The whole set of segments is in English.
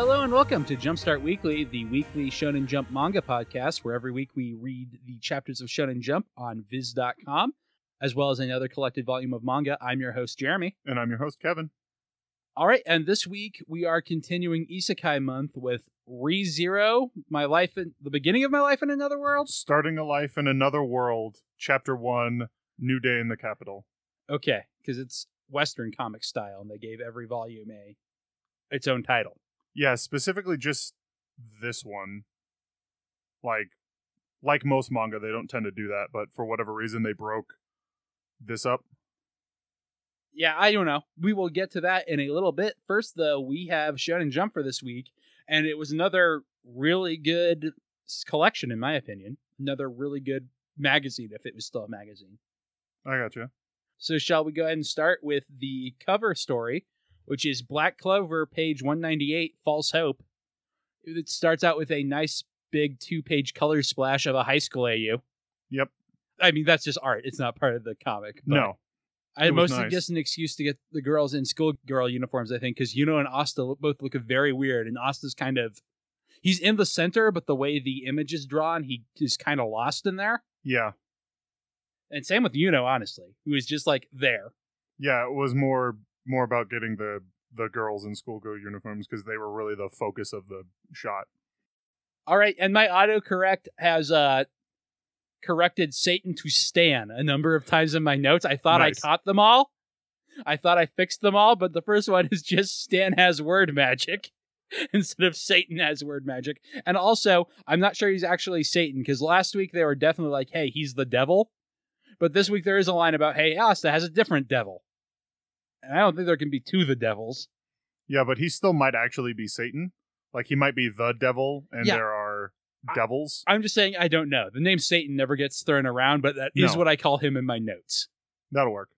Hello and welcome to Jumpstart Weekly, the weekly Shonen Jump manga podcast, where every week we read the chapters of Shonen Jump on Viz.com, as well as another collected volume of manga. I'm your host, Jeremy. And I'm your host, Kevin. All right, and this week we are continuing Isekai month with ReZero, my life in the beginning of my life in another world. Starting a life in another world, chapter one, New Day in the Capital. Okay, because it's Western comic style, and they gave every volume a its own title. Yeah, specifically just this one. Like, like most manga, they don't tend to do that, but for whatever reason, they broke this up. Yeah, I don't know. We will get to that in a little bit. First, though, we have Shonen Jump for this week, and it was another really good collection, in my opinion. Another really good magazine, if it was still a magazine. I gotcha. So, shall we go ahead and start with the cover story, which is Black Clover, page 198, False Hope. It starts out with a nice big two page color splash of a high school AU. Yep. I mean, that's just art. It's not part of the comic. but No. I mostly nice. just an excuse to get the girls in schoolgirl uniforms, I think, because Yuno and Asta look, both look very weird, and Asta's kind of. He's in the center, but the way the image is drawn, he is kind of lost in there. Yeah. And same with Yuno, honestly, who is just like there. Yeah, it was more more about getting the the girls in schoolgirl uniforms because they were really the focus of the shot. All right, and my autocorrect has uh corrected Satan to Stan a number of times in my notes. I thought Nice. I caught them all. I thought I fixed them all, but the first one is just Stan has word magic instead of Satan has word magic. And also, I'm not sure he's actually Satan because last week they were definitely like, "Hey, he's the devil," but this week there is a line about, "Hey, Asta has a different devil." And I don't think there can be two the devils. Yeah, but he still might actually be Satan. Like he might be the devil, and Yeah. there are devils. I'm just saying I don't know. The name Satan never gets thrown around, but that is No. what I call him in my notes. That'll work.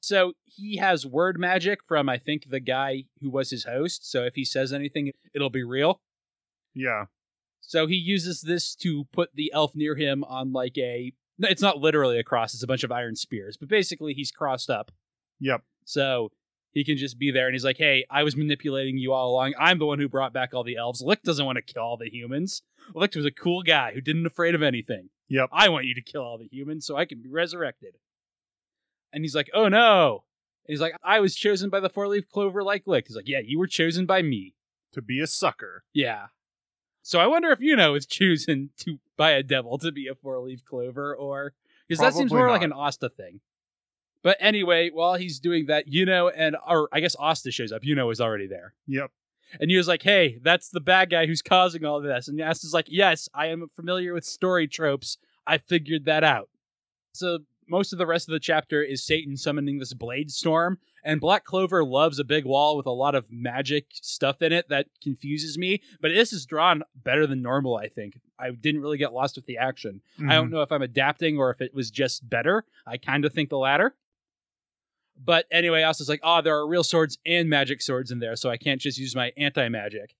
So he has word magic from I think the guy who was his host. So if he says anything, it'll be real. Yeah. So he uses this to put the elf near him on like a. no, It's not literally a cross; it's a bunch of iron spears. But basically, he's crossed up. Yep. So he can just be there, and he's like, "Hey, I was manipulating you all along. I'm the one who brought back all the elves. Licht doesn't want to kill all the humans. Licht was a cool guy who didn't afraid of anything. Yep. I want you to kill all the humans so I can be resurrected." And he's like, "Oh no!" And he's like, "I was chosen by the four leaf clover like Licht." He's like, "Yeah, you were chosen by me." To be a sucker. Yeah. So I wonder if you know is chosen to by a devil to be a four leaf clover, or because that seems more like an Asta thing. But anyway, while he's doing that, you know, and or I guess Asta shows up. You know, is already there, Yep. and he was like, "Hey, that's the bad guy who's causing all this." And Asta's like, "Yes, I am familiar with story tropes. I figured that out." So most of the rest of the chapter is Satan summoning this blade storm, and Black Clover loves a big wall with a lot of magic stuff in it that confuses me. But this is drawn better than normal, I think. I didn't really get lost with the action. I don't Mhm. know if I'm adapting or if it was just better. I kind of think the latter. But anyway, Asta's like, oh, there are real swords and magic swords in there, so I can't just use my anti magic.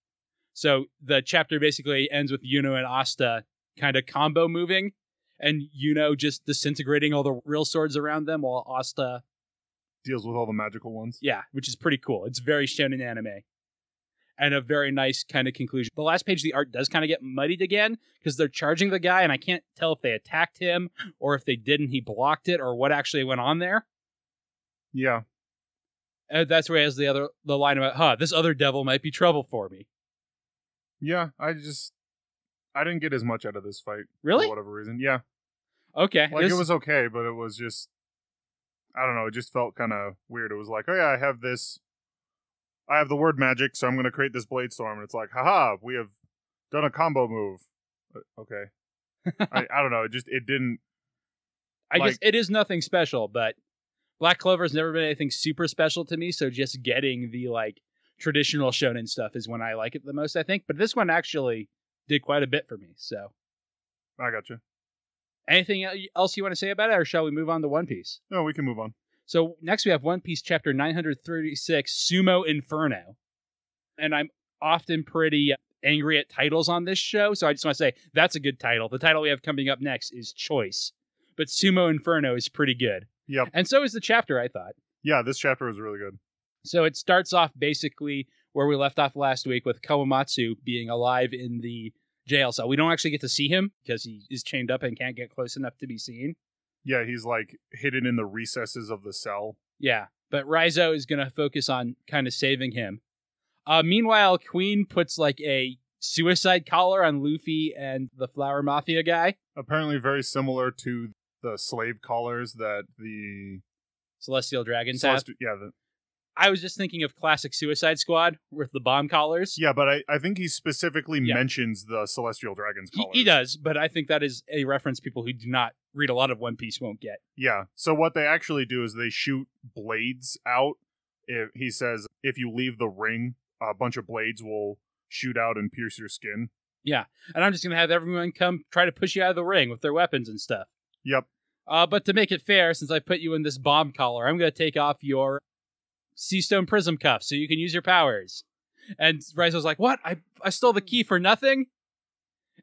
So the chapter basically ends with Yuno and Asta kind of combo moving, and Yuno just disintegrating all the real swords around them while Asta, Deals with all the magical ones. yeah, which is pretty cool. It's very shonen anime. And a very nice kind of conclusion. The last page the art does kind of get muddied again because they're charging the guy, and I can't tell if they attacked him or if they didn't, he blocked it, or what actually went on there. Yeah. And that's where he has the other the line about, huh, this other devil might be trouble for me. Yeah. I just I didn't get as much out of this fight Really? for whatever reason. Yeah. Okay. Like this- it was okay, but it was just I don't know, it just felt kind of weird. It was like, "Oh yeah, I have this I have the word magic, so I'm going to create this blade storm." And it's like, "Haha, we have done a combo move." Uh, Okay. I, I don't know, it just it didn't I guess it is nothing special, but Black Clover's never been anything super special to me, so just getting the like traditional shonen stuff is when I like it the most, I think. But this one actually did quite a bit for me. So I got you. anything else you want to say about it, or shall we move on to One Piece? No, we can move on. So next we have One Piece chapter 936, Sumo Inferno. And I'm often pretty angry at titles on this show, so I just want to say that's a good title. The title we have coming up next is Choice. But Sumo Inferno is pretty good. Yep. And so is the chapter, I thought. Yeah, this chapter was really good. So it starts off basically where we left off last week with Kawamatsu being alive in the jail cell. We don't actually get to see him because he is chained up and can't get close enough to be seen. Yeah, he's like hidden in the recesses of the cell. Yeah, but Raizo is going to focus on kind of saving him. Uh, meanwhile, Queen puts like a suicide collar on Luffy and the Flower Mafia guy, Apparently, very similar to the slave collars that the Celestial Dragons have. Yeah, the, I was just thinking of classic Suicide Squad with the bomb collars. yeah, but I, I think he specifically Yeah. mentions the celestial dragons He, collars. he does, but I think that is a reference people who do not read a lot of One Piece won't get. Yeah. So what they actually do is they shoot blades out. If he says if you leave the ring, a bunch of blades will shoot out and pierce your skin. Yeah. And I'm just going to have everyone come try to push you out of the ring with their weapons and stuff. Yep. Uh, but to make it fair, since I put you in this bomb collar, I'm going to take off your Sea Stone Prism cuff so you can use your powers. And Raizo's like, What? I, I stole the key for nothing?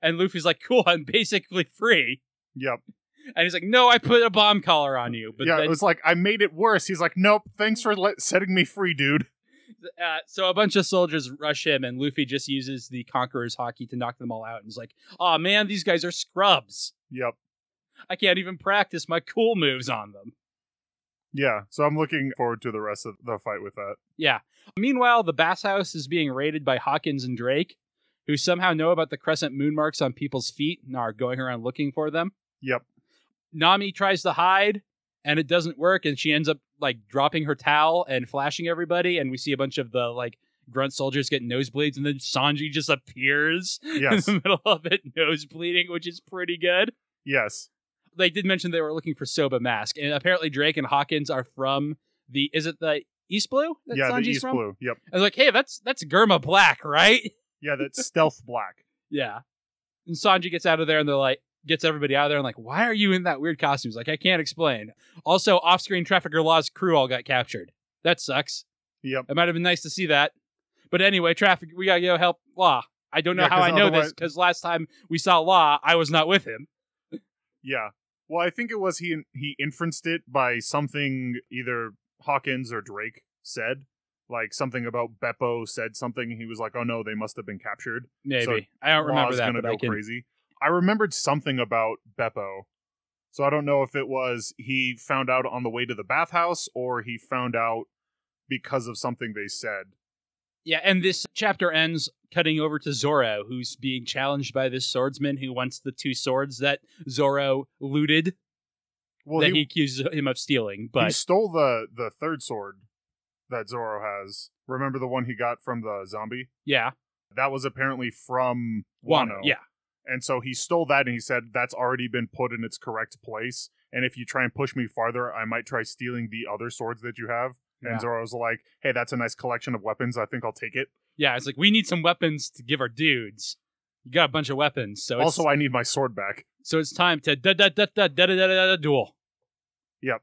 And Luffy's like, Cool, I'm basically free. Yep. And he's like, No, I put a bomb collar on you. But yeah, then, it was like I made it worse. He's like, "Nope, thanks for let- setting me free, dude." uh, so a bunch of soldiers rush him, and Luffy just uses the Conqueror's Haki to knock them all out. And he's like, Oh man, these guys are scrubs. Yep. I can't even practice my cool moves on them. Yeah. So I'm looking forward to the rest of the fight with that. Yeah. Meanwhile, the Bass House is being raided by Hawkins and Drake, who somehow know about the crescent moon marks on people's feet and are going around looking for them. Yep. Nami tries to hide, and it doesn't work, and she ends up like dropping her towel and flashing everybody, and we see a bunch of the like grunt soldiers get nosebleeds, and then Sanji just appears Yes. in the middle of it, nosebleeding, which is pretty good. yes. They did mention they were looking for Soba Mask, and apparently Drake and Hawkins are from the is it the East Blue? yeah, Sanji's the East from? Blue. Yep. I was like, hey, that's that's Germa Black, right? Yeah, that's stealth black. yeah. And Sanji gets out of there and they're like gets everybody out of there and like, why are you in that weird costume? He's like, I can't explain. Also, off screen Trafalgar law's crew all got captured. That sucks. Yep. It might have been nice to see that. But anyway, traffic we gotta go help Law. I don't know Yeah, how I know this because last time we saw Law, I was not with him. Yeah. Well, I think it was he he inferenced it by something either Hawkins or Drake said, like something about Bepo said something. He was like, "Oh no, they must have been captured." Maybe. So I don't remember Law's that, gonna but go I can crazy. I remembered something about Bepo, so I don't know if it was he found out on the way to the bathhouse or he found out because of something they said. Yeah, and this chapter ends cutting over to Zoro, who's being challenged by this swordsman who wants the two swords that Zoro looted Well, that he, he, accuses him of stealing. but he stole the the third sword that Zoro has. Remember the one he got from the zombie? yeah, That was apparently from Wano. Wano. Yeah, And so he stole that and he said that's already been put in its correct place. And if you try and push me farther, I might try stealing the other swords that you have. Yeah. And Zoro's like, hey, that's a nice collection of weapons. I think I'll take it. yeah. It's like we need some weapons to give our dudes. You got a bunch of weapons, so it's, also, I need my sword back. so it's time to da da da da da da da da duel. Yep.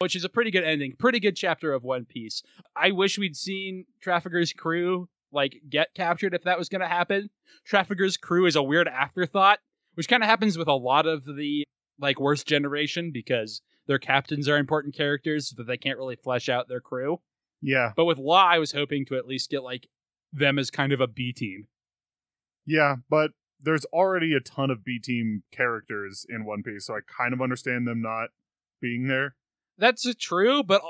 Which is a pretty good ending, pretty good chapter of One Piece. I wish we'd seen Trafalgar's crew like get captured if that was going to happen. Trafalgar's crew is a weird afterthought, which kind of happens with a lot of the like worst generation because their captains are important characters, but they can't really flesh out their crew. Yeah. But with Law, I was hoping to at least get like them as kind of a B team. Yeah. But there's already a ton of B team characters in One Piece. So I kind of understand them not being there. That's uh, true, but uh,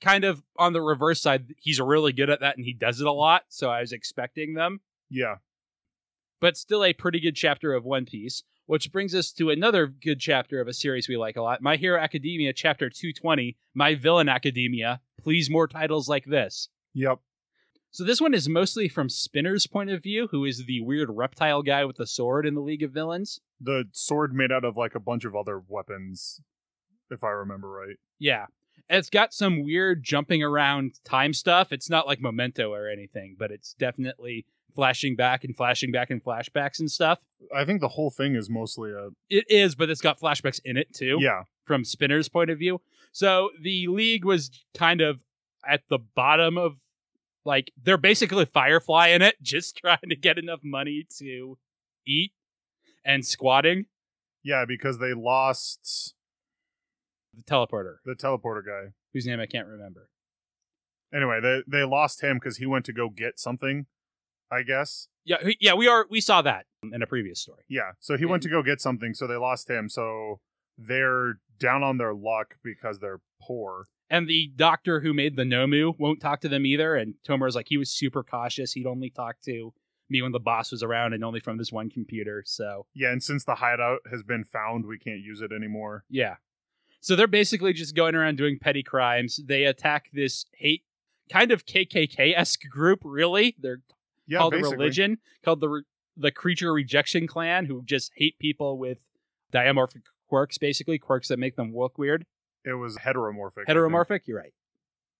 kind of on the reverse side, he's really good at that and he does it a lot. So I was expecting them. Yeah. but still a pretty good chapter of One Piece. Which brings us to another good chapter of a series we like a lot My Hero Academia, chapter 220, My Villain Academia. Please, more titles like this. Yep. So, this one is mostly from Spinner's point of view, who is the weird reptile guy with the sword in the League of Villains. The sword made out of like a bunch of other weapons, if I remember right. Yeah. It's got some weird jumping around time stuff. It's not like Memento or anything, but it's definitely flashing back and flashing back and flashbacks and stuff. I think the whole thing is mostly a. It is, but it's got flashbacks in it too. Yeah. from Spinner's point of view. So the league was kind of at the bottom of like they're basically Firefly in it, just trying to get enough money to eat and squatting Yeah, because they lost the teleporter, the teleporter guy. whose name I can't remember. Anyway, they they lost him because he went to go get something. I guess. Yeah, yeah, we are we saw that in a previous story. Yeah. So he went to go get something, so they lost him. So they're down on their luck because they're poor. And the doctor who made the Nomu won't talk to them either. And Tomura's like he was super cautious. He'd only talk to me when the boss was around and only from this one computer. So Yeah, and since the hideout has been found, we can't use it anymore. yeah. So they're basically just going around doing petty crimes. They attack this hate kind of KKK esque group, really. They're Yeah, called a religion called the re- the creature rejection clan who just hate people with diamorphic quirks basically quirks that make them look weird It was heteromorphic. Heteromorphic you're right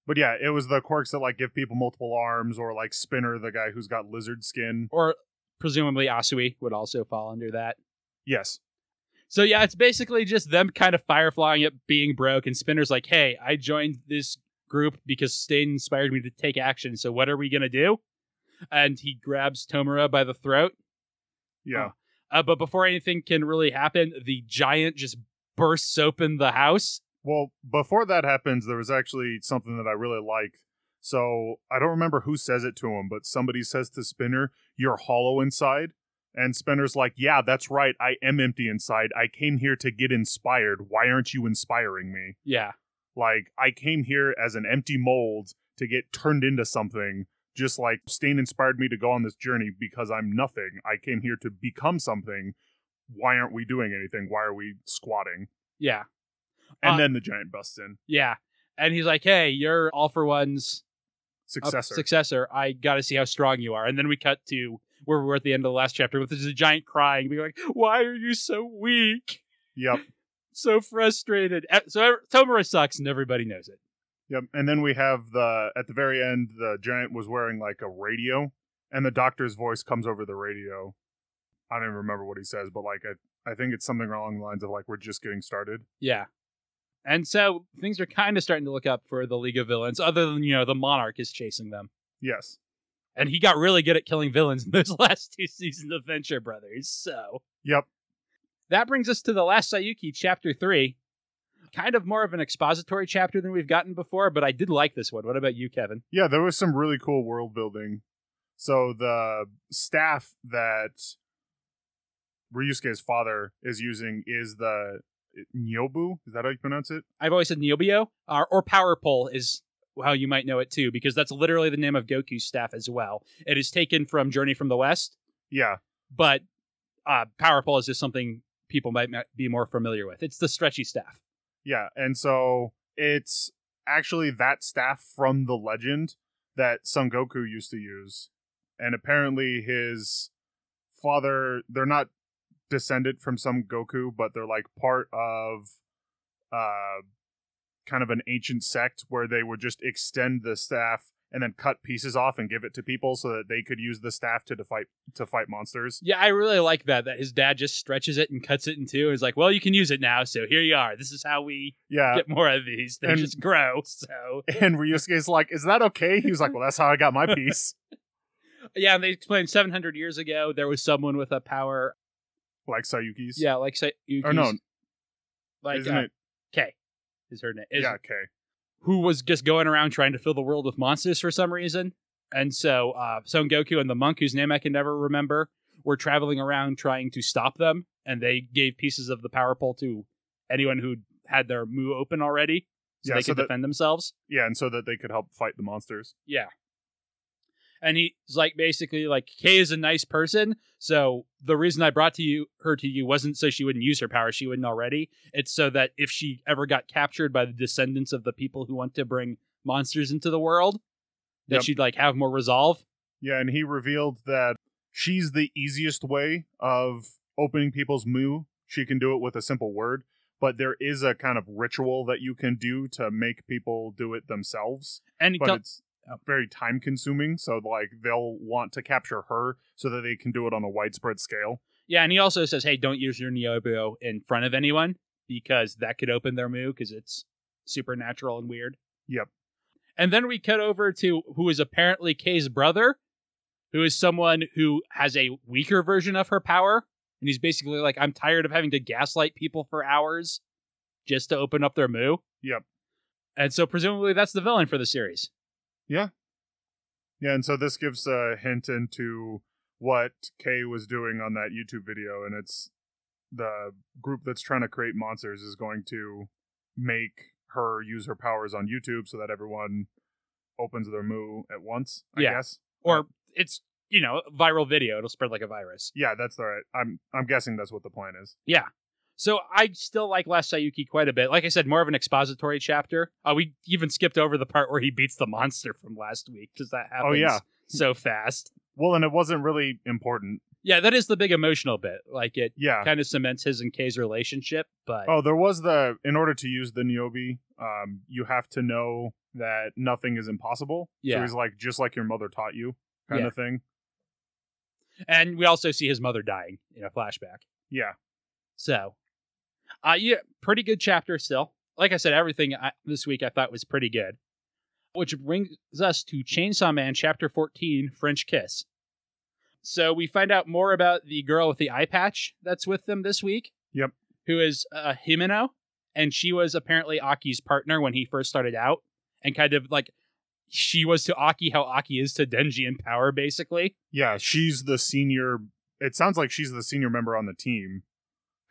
But yeah, it was the quirks that like give people multiple arms, or like Spinner, the guy who's got lizard skin. or presumably asui would also fall under that Yes. so yeah it's basically just them kind of fireflying it being broke and spinner's like hey i joined this group because stain inspired me to take action so what are we gonna do and he grabs tomura by the throat Yeah. uh, but before anything can really happen the giant just bursts open the house Well, before that happens, there was actually something that I really liked. So I don't remember who says it to him, but somebody says to Spinner, "You're hollow inside." And Spinner's like, "Yeah, that's right. I am empty inside. I came here to get inspired. Why aren't you inspiring me?" yeah Like, I came here as an empty mold to get turned into something, just like Stain inspired me to go on this journey because I'm nothing. I came here to become something. Why aren't we doing anything? Why are we squatting? yeah And Uh, then the giant busts in. Yeah. And he's like, hey, you're all for one's Successor. successor. I got to see how strong you are. And then we cut to where we were at the end of the last chapter with this giant crying, being like, why are you so weak? yep. So frustrated. So Tomura sucks and everybody knows it. Yep. And then we have the, at the very end, the giant was wearing like a radio, and the doctor's voice comes over the radio. I don't even remember what he says, but like, I, I think it's something along the lines of like, we're just getting started. Yeah. And so things are kind of starting to look up for the League of Villains, other than, you know, the Monarch is chasing them. Yes. And he got really good at killing villains in those last two seasons of Venture Brothers. So Yep. that brings us to the last Saiyuki, chapter three. Kind of more of an expository chapter than we've gotten before, but I did like this one. What about you, Kevin? Yeah, there was some really cool world building. So the staff that Ryusuke's father is using is the Nyobu. Is that how you pronounce it? I've always said Niobio, or, or Power Pole is how you might know it too, because that's literally the name of Goku's staff as well. It is taken from Journey from the West, Yeah. but uh, Power Pole is just something people might be more familiar with. It's the stretchy staff. Yeah, and so it's actually that staff from the legend that Son Goku used to use. And apparently his father, they're not descended from Son Goku, but they're like part of uh kind of an ancient sect where they would just extend the staff and then cut pieces off and give it to people so that they could use the staff to fight to fight monsters. Yeah, I really like that. That his dad just stretches it and cuts it in two. He's like, "Well, you can use it now, so here you are. This is how we Yeah. get more of these. They and- just grow." So And Ryusuke's like, "Is that okay?" He was like, "Well, that's how I got my piece." yeah, and they explained 700 years ago there was someone with a power. like Saiyuki's. Yeah, like say, Or no, like isn't uh, it? K is her name. Is, yeah, okay. Who was just going around trying to fill the world with monsters for some reason. And so uh, Son Goku and the monk, whose name I can never remember, were traveling around trying to stop them. And they gave pieces of the power pole to anyone who had their Mu open already so Yeah, they so could that- defend themselves. Yeah, and so that they could help fight the monsters. Yeah. And he's like basically like Kay is a nice person, so the reason I brought to you her to you wasn't so she wouldn't use her power, she wouldn't already. It's so that if she ever got captured by the descendants of the people who want to bring monsters into the world, that Yep. she'd like have more resolve. Yeah, and he revealed that she's the easiest way of opening people's mu. She can do it with a simple word, but there is a kind of ritual that you can do to make people do it themselves. And But it's Uh, very time consuming, so like they'll want to capture her so that they can do it on a widespread scale. yeah, and he also says, "Hey, don't use your Neobo in front of anyone because that could open their Mu because it's supernatural and weird." Yep. And then we cut over to who is apparently Kay's brother, who is someone who has a weaker version of her power. And he's basically like, I'm tired of having to gaslight people for hours just to open up their Mu. Yep. And so presumably that's the villain for the series. Yeah, Yeah, and so this gives a hint into what Kay was doing on that YouTube video, and it's the group that's trying to create monsters is going to make her use her powers on YouTube so that everyone opens their Mu at once. I Yeah. guess. Or it's you know viral video. It'll spread like a virus. Yeah, that's the right. I'm I'm guessing that's what the plan is. Yeah. So I still like Last Saiyuki quite a bit. Like I said, more of an expository chapter. Uh, we even skipped over the part where he beats the monster from last week because that happens Oh, yeah. so fast. Well, and it wasn't really important. Yeah, that is the big emotional bit. Like it Yeah. kind of cements his and Kay's relationship, but Oh, there was the in order to use the Niobe, um, you have to know that nothing is impossible. So Yeah. he's like just like your mother taught you, kind Yeah. of thing. and we also see his mother dying in a flashback. Yeah. So, uh, yeah, pretty good chapter still. Like I said, everything I, this week I thought was pretty good. Which brings us to Chainsaw Man chapter 14, French Kiss. So we find out more about the girl with the eye patch that's with them this week. Yep. Who is uh, Himeno, and she was apparently Aki's partner when he first started out, and kind of like she was to Aki how Aki is to Denji in power, basically. Yeah, she's the senior. It sounds like she's the senior member on the team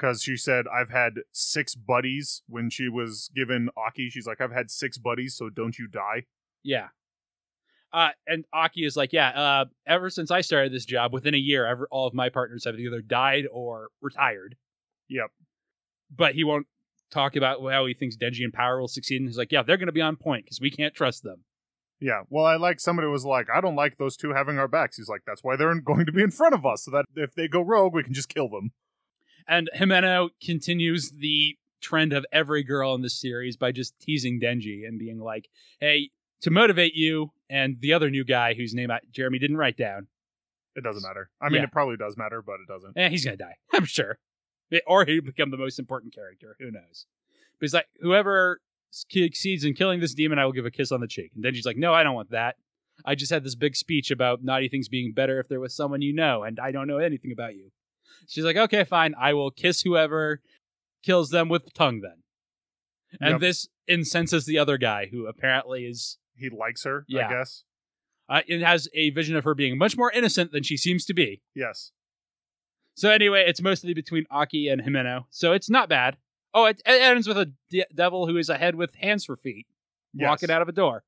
because she said, I've had six buddies when she was given Aki. She's like, I've had six buddies, so don't you die. Yeah. Uh, and Aki is like, yeah, uh, ever since I started this job, within a year, ever, all of my partners have either died or retired. Yep. But he won't talk about how he thinks Denji and Power will succeed. And he's like, yeah, they're going to be on point because we can't trust them. Yeah, well, I like somebody was like, I don't like those two having our backs. He's like, that's why they're going to be in front of us, so that if they go rogue, we can just kill them. And Himeno continues the trend of every girl in this series by just teasing Denji and being like, hey, to motivate you and the other new guy whose name I, Jeremy didn't write down, It doesn't matter. I mean, Yeah. it probably does matter, but it doesn't. eh, he's gonna die. I'm sure, or he'll become the most important character. Who knows? But he's like, whoever succeeds in killing this demon, I will give a kiss on the cheek. And she's like, no, I don't want that. I just had this big speech about naughty things being better if there was someone you know, and I don't know anything about you. She's like, okay, fine. I will kiss whoever kills them with tongue then. And Yep. this incenses the other guy, who apparently is He likes her, Yeah. I guess. uh, it has a vision of her being much more innocent than she seems to be. Yes. So anyway, it's mostly between Aki and Himeno, so it's not bad. Oh, it, it ends with a de- devil who is ahead with hands for feet, Yes. walking out of a door.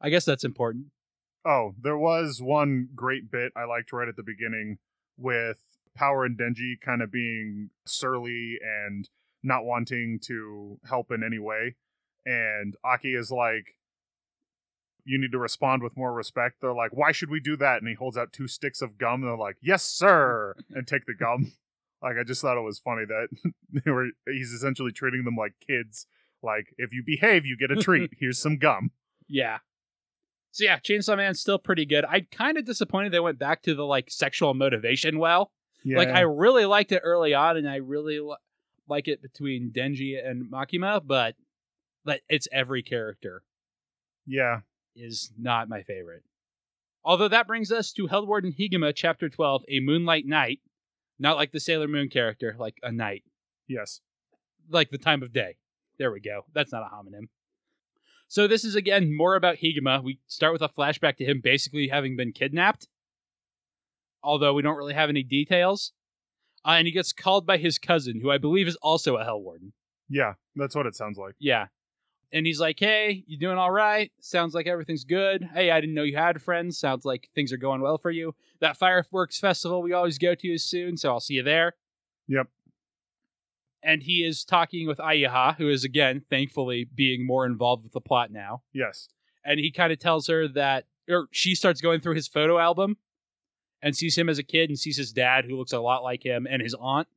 I guess that's important. Oh, there was one great bit I liked right at the beginning with Power and Denji kind of being surly and not wanting to help in any way. And Aki is like, you need to respond with more respect. They're like, why should we do that? And he holds out two sticks of gum. They're like, yes, sir. And take the gum. like, I just thought it was funny that they were, he's essentially treating them like kids. Like, if you behave, you get a treat. Here's some gum. Yeah. So yeah, Chainsaw Man's still pretty good. I'm kind of disappointed they went back to the like sexual motivation well. Yeah. Like I really liked it early on, and I really li- like it between Denji and Makima, but but it's every character yeah. is not my favorite. Although that brings us to Hellwarden Higuma, Chapter 12, A Moonlight Night. Not like the Sailor Moon character, like a night, Yes. like the time of day. There we go. That's not a homonym. So this is again more about Higuma. We start with a flashback to him basically having been kidnapped, although we don't really have any details. Uh, and he gets called by his cousin, who I believe is also a Hell Warden. Yeah, that's what it sounds like. Yeah. And he's like, hey, you doing all right? Sounds like everything's good. Hey, I didn't know you had friends. Sounds like things are going well for you. That fireworks festival we always go to is soon, so I'll see you there. Yep. And he is talking with Ayaha, who is, again, thankfully being more involved with the plot now. Yes. And he kind of tells her that, or she starts going through his photo album and sees him as a kid and sees his dad, who looks a lot like him, and his aunt.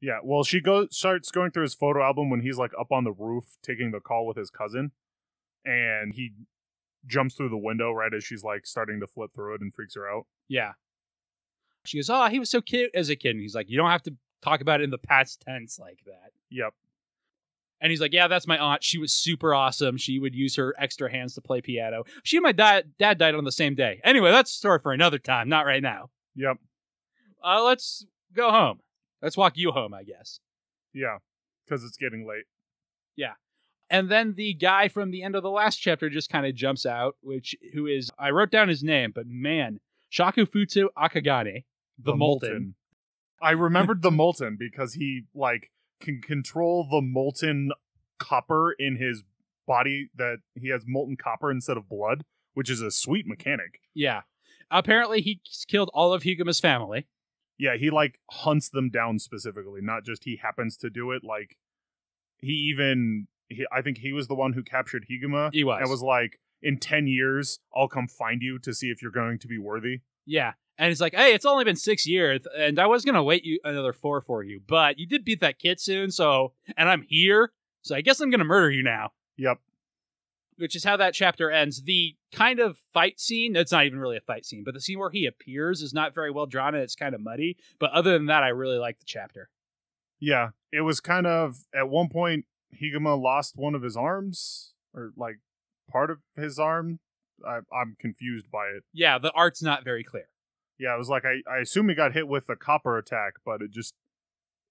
Yeah. Well, she goes starts going through his photo album when he's like up on the roof taking the call with his cousin, and he jumps through the window right as she's like starting to flip through it and freaks her out. Yeah. She goes, Oh, he was so cute as a kid. And he's like, You don't have to talk about it in the past tense like that. Yep. And he's like, Yeah, that's my aunt. She was super awesome. She would use her extra hands to play piano. She and my di- dad died on the same day. Anyway, that's a story for another time, not right now. Yep. Uh, let's go home. Let's walk you home, I guess. Yeah. Because it's getting late. Yeah. And then the guy from the end of the last chapter just kind of jumps out, which who is I wrote down his name, but man, Shakufutsu Akagane, the, molten. I remembered the molten because he like can control the molten copper in his body that he has molten copper instead of blood, which is a sweet mechanic. Yeah. Apparently he's killed all of Higuma's family. Yeah, he like hunts them down specifically, not just he happens to do it. Like he even he, I think he was the one who captured Higuma He was. and was like, in ten years, I'll come find you to see if you're going to be worthy. Yeah. And he's like, hey, it's only been six years, and I was gonna wait you another four for you, but you did beat that kid soon, so and I'm here, so I guess I'm gonna murder you now. Yep. Which is how that chapter ends. The kind of fight scene, it's not even really a fight scene, but the scene where he appears is not very well drawn and it's kind of muddy. But other than that, I really like the chapter. Yeah, it was kind of at one point Higuma lost one of his arms or like part of his arm. I, I'm confused by it. Yeah, the art's not very clear. Yeah, it was like I, I assume he got hit with a copper attack, but it just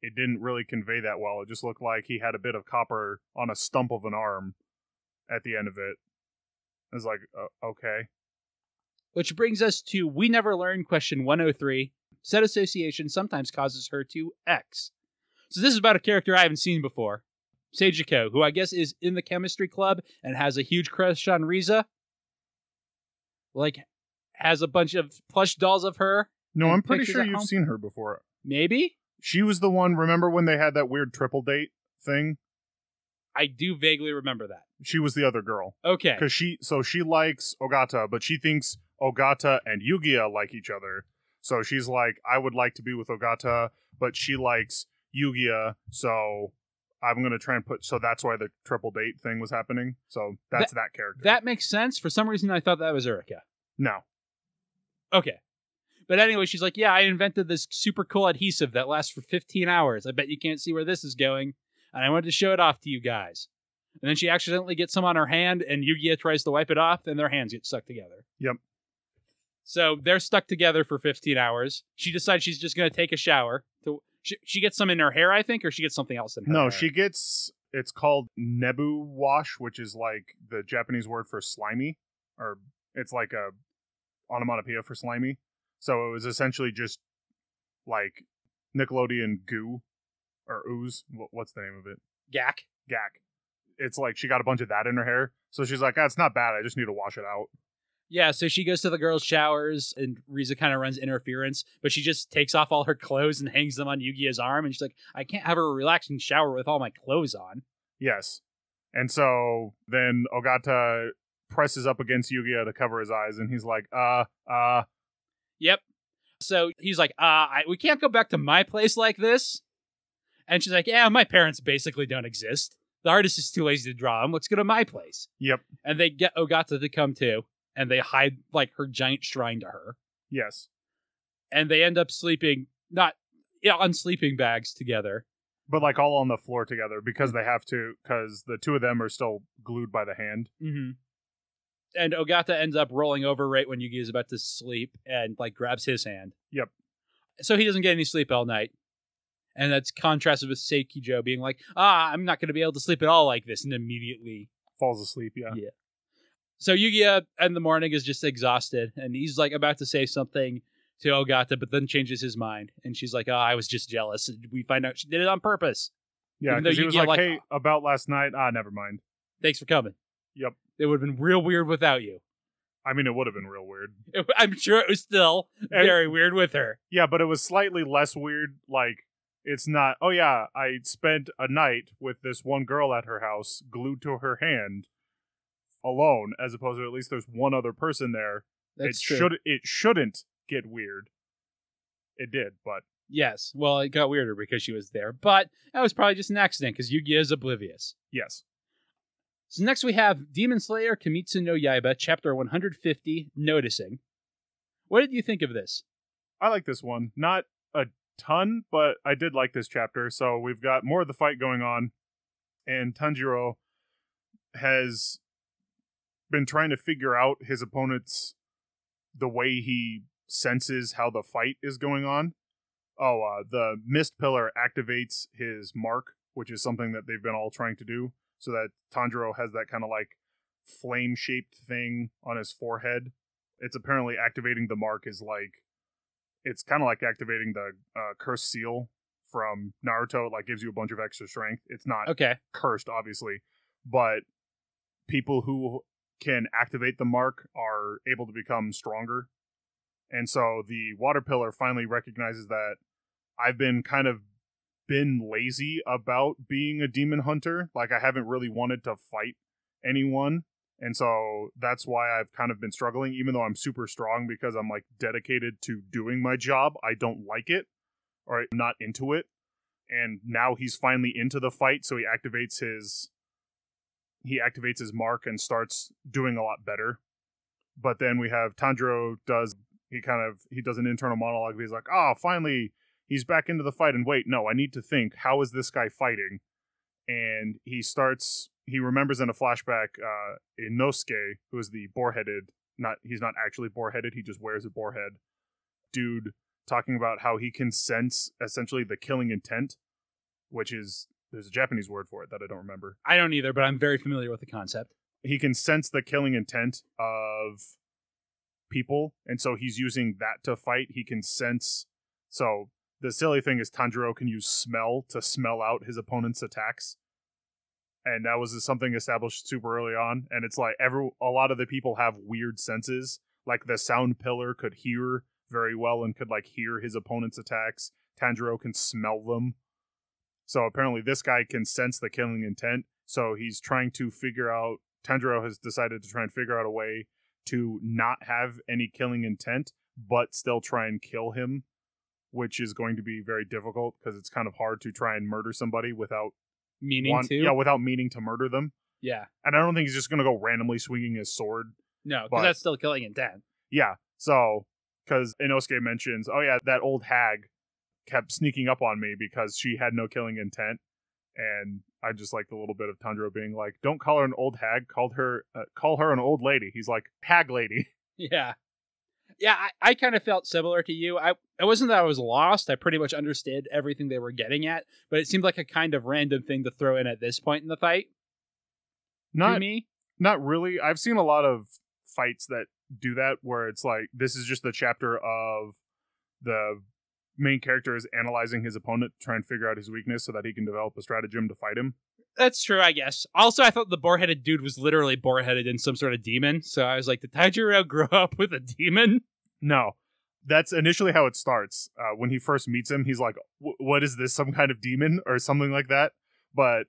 it didn't really convey that well. It just looked like he had a bit of copper on a stump of an arm at the end of it. I was like, uh, okay, Which brings us to We Never Learn question 103. Said association sometimes causes her to X. So this is about a character I haven't seen before. Seijiko, who I guess is in the chemistry club and has a huge crush on Rizu. Like, has a bunch of plush dolls of her. no, I'm pretty sure you've home? seen her before. Maybe? She was the one. Remember when they had that weird triple date thing? I do vaguely remember that. She was the other girl. Okay. because she so she likes Ogata, but she thinks Ogata and Yuiga like each other. So she's like, I would like to be with Ogata, but she likes Yuiga, so I'm gonna try and put. So that's why the triple date thing was happening. So that's that, character. That makes sense. For some reason, I thought that was Uruka. no, Okay. But anyway, she's like, Yeah, I invented this super cool adhesive that lasts for 15 hours. I bet you can't see where this is going. And I wanted to show it off to you guys. And then she accidentally gets some on her hand, and Yuiga tries to wipe it off, and their hands get stuck together. Yep. So they're stuck together for 15 hours. She decides she's just going to take a shower. To, she, she gets some in her hair, I think, or she gets something else in her hair. no, hair. she gets. It's called Nebu wash, which is like the Japanese word for slimy, or it's like a onomatopoeia for slimy. So it was essentially just like Nickelodeon goo or ooze. What's the name of it? Gak. Gak. It's like she got a bunch of that in her hair. So she's like, ah, it's not bad. I just need to wash it out. Yeah, so she goes to the girls' showers, and Rizu kind of runs interference, but she just takes off all her clothes and hangs them on Yuiga's arm, and she's like, I can't have a relaxing shower with all my clothes on. Yes. And so then Ogata presses up against Yuiga to cover his eyes, and he's like, uh, uh, Yep. So he's like, uh, I, we can't go back to my place like this. And she's like, yeah, my parents basically don't exist. The artist is too lazy to draw them. Let's go to my place. yep, And they get Ogata to come too, and they hide like her giant shrine to her. yes. And they end up sleeping, not yeah, on sleeping bags together. But like all on the floor together because they have to, because the two of them are still glued by the hand. Mm-hmm. And Ogata ends up rolling over right when Yugi is about to sleep and like grabs his hand. Yep. So he doesn't get any sleep all night. And that's contrasted with Sekijo being like, ah, I'm not going to be able to sleep at all like this. And immediately. Falls asleep, yeah. Yeah. So Yugi in the morning is just exhausted and he's like about to say something to Ogata, but then changes his mind. And she's like, oh, I was just jealous. And we find out she did it on purpose. Yeah, because he was like, like- hey, about last night, ah, never mind. Thanks for coming. Yep. It would have been real weird without you. I mean, it would have been real weird. I'm sure it was still And- very weird with her. Yeah, but it was slightly less weird. Like, it's not, oh yeah, I spent a night with this one girl at her house, glued to her hand, alone, as opposed to at least there's one other person there. That's it true. should it shouldn't get weird. It did, but Yes. Well, it got weirder because she was there, but that was probably just an accident because Yugi is oblivious. yes. So next we have Demon Slayer Kimetsu no Yaiba, chapter 150, Noticing. What did you think of this? I like this one. Not a ton, but I did like this chapter. So we've got more of the fight going on, and Tanjiro has been trying to figure out his opponent's the way he senses how the fight is going on. Oh, uh, the mist pillar activates his mark, which is something that they've been all trying to do. So that Tanjiro has that kind of like flame shaped thing on his forehead. It's apparently activating the mark is like it's kind of like activating the uh, cursed seal from Naruto. It, like gives you a bunch of extra strength. It's not Okay. cursed, obviously, but people who can activate the mark are able to become stronger. And so the water pillar finally recognizes that I've been kind of been lazy about being a demon hunter. Like I haven't really wanted to fight anyone. And so that's why I've kind of been struggling, even though I'm super strong because I'm like dedicated to doing my job. I don't like it or I'm not into it. And now he's finally into the fight, so he activates his he activates his mark and starts doing a lot better. But then we have Tanjiro does he kind of he does an internal monologue. He's like, "Oh, finally he's back into the fight." And wait, no, I need to think. How is this guy fighting? And he starts. He remembers in a flashback uh, Inosuke, who is the boar-headed. Not he's not actually boar-headed. He just wears a boar head. Dude, talking about how he can sense essentially the killing intent, which is there's a Japanese word for it that I don't remember I don't either, but I'm very familiar with the concept. he can sense the killing intent of people and so he's using that to fight he can sense so the silly thing is tanjiro can use smell to smell out his opponent's attacks. And that was something established super early on. And it's like every a lot of the people have weird senses. Like the sound pillar could hear very well and could like hear his opponent's attacks. Tanjiro can smell them. So apparently this guy can sense the killing intent. So he's trying to figure out Tanjiro has decided to try and figure out a way to not have any killing intent, but still try and kill him, which is going to be very difficult because it's kind of hard to try and murder somebody without Meaning want- to? yeah, without meaning to murder them. Yeah. And I don't think he's just going to go randomly swinging his sword. No, because that's still killing intent. Yeah, so because Inosuke mentions, oh yeah, that old hag kept sneaking up on me because she had no killing intent. And I just like the little bit of Tanjiro being like, "Don't call her an old hag. Call her, uh, call her an old lady." He's like, "Hag lady." Yeah. Yeah, I, I kind of felt similar to you. I it wasn't that I was lost. I pretty much understood everything they were getting at, but it seemed like a kind of random thing to throw in at this point in the fight. to Not me. not really. I've seen a lot of fights that do that where it's like this is just the chapter of the main character is analyzing his opponent to try and figure out his weakness so that he can develop a stratagem to fight him. That's true, I guess. Also, I thought the boar-headed dude was literally boar-headed in some sort of demon. So I was like, did Tanjiro grow up with a demon? No, that's initially how it starts. Uh, when he first meets him, he's like, "What is this? Some kind of demon or something like that?" But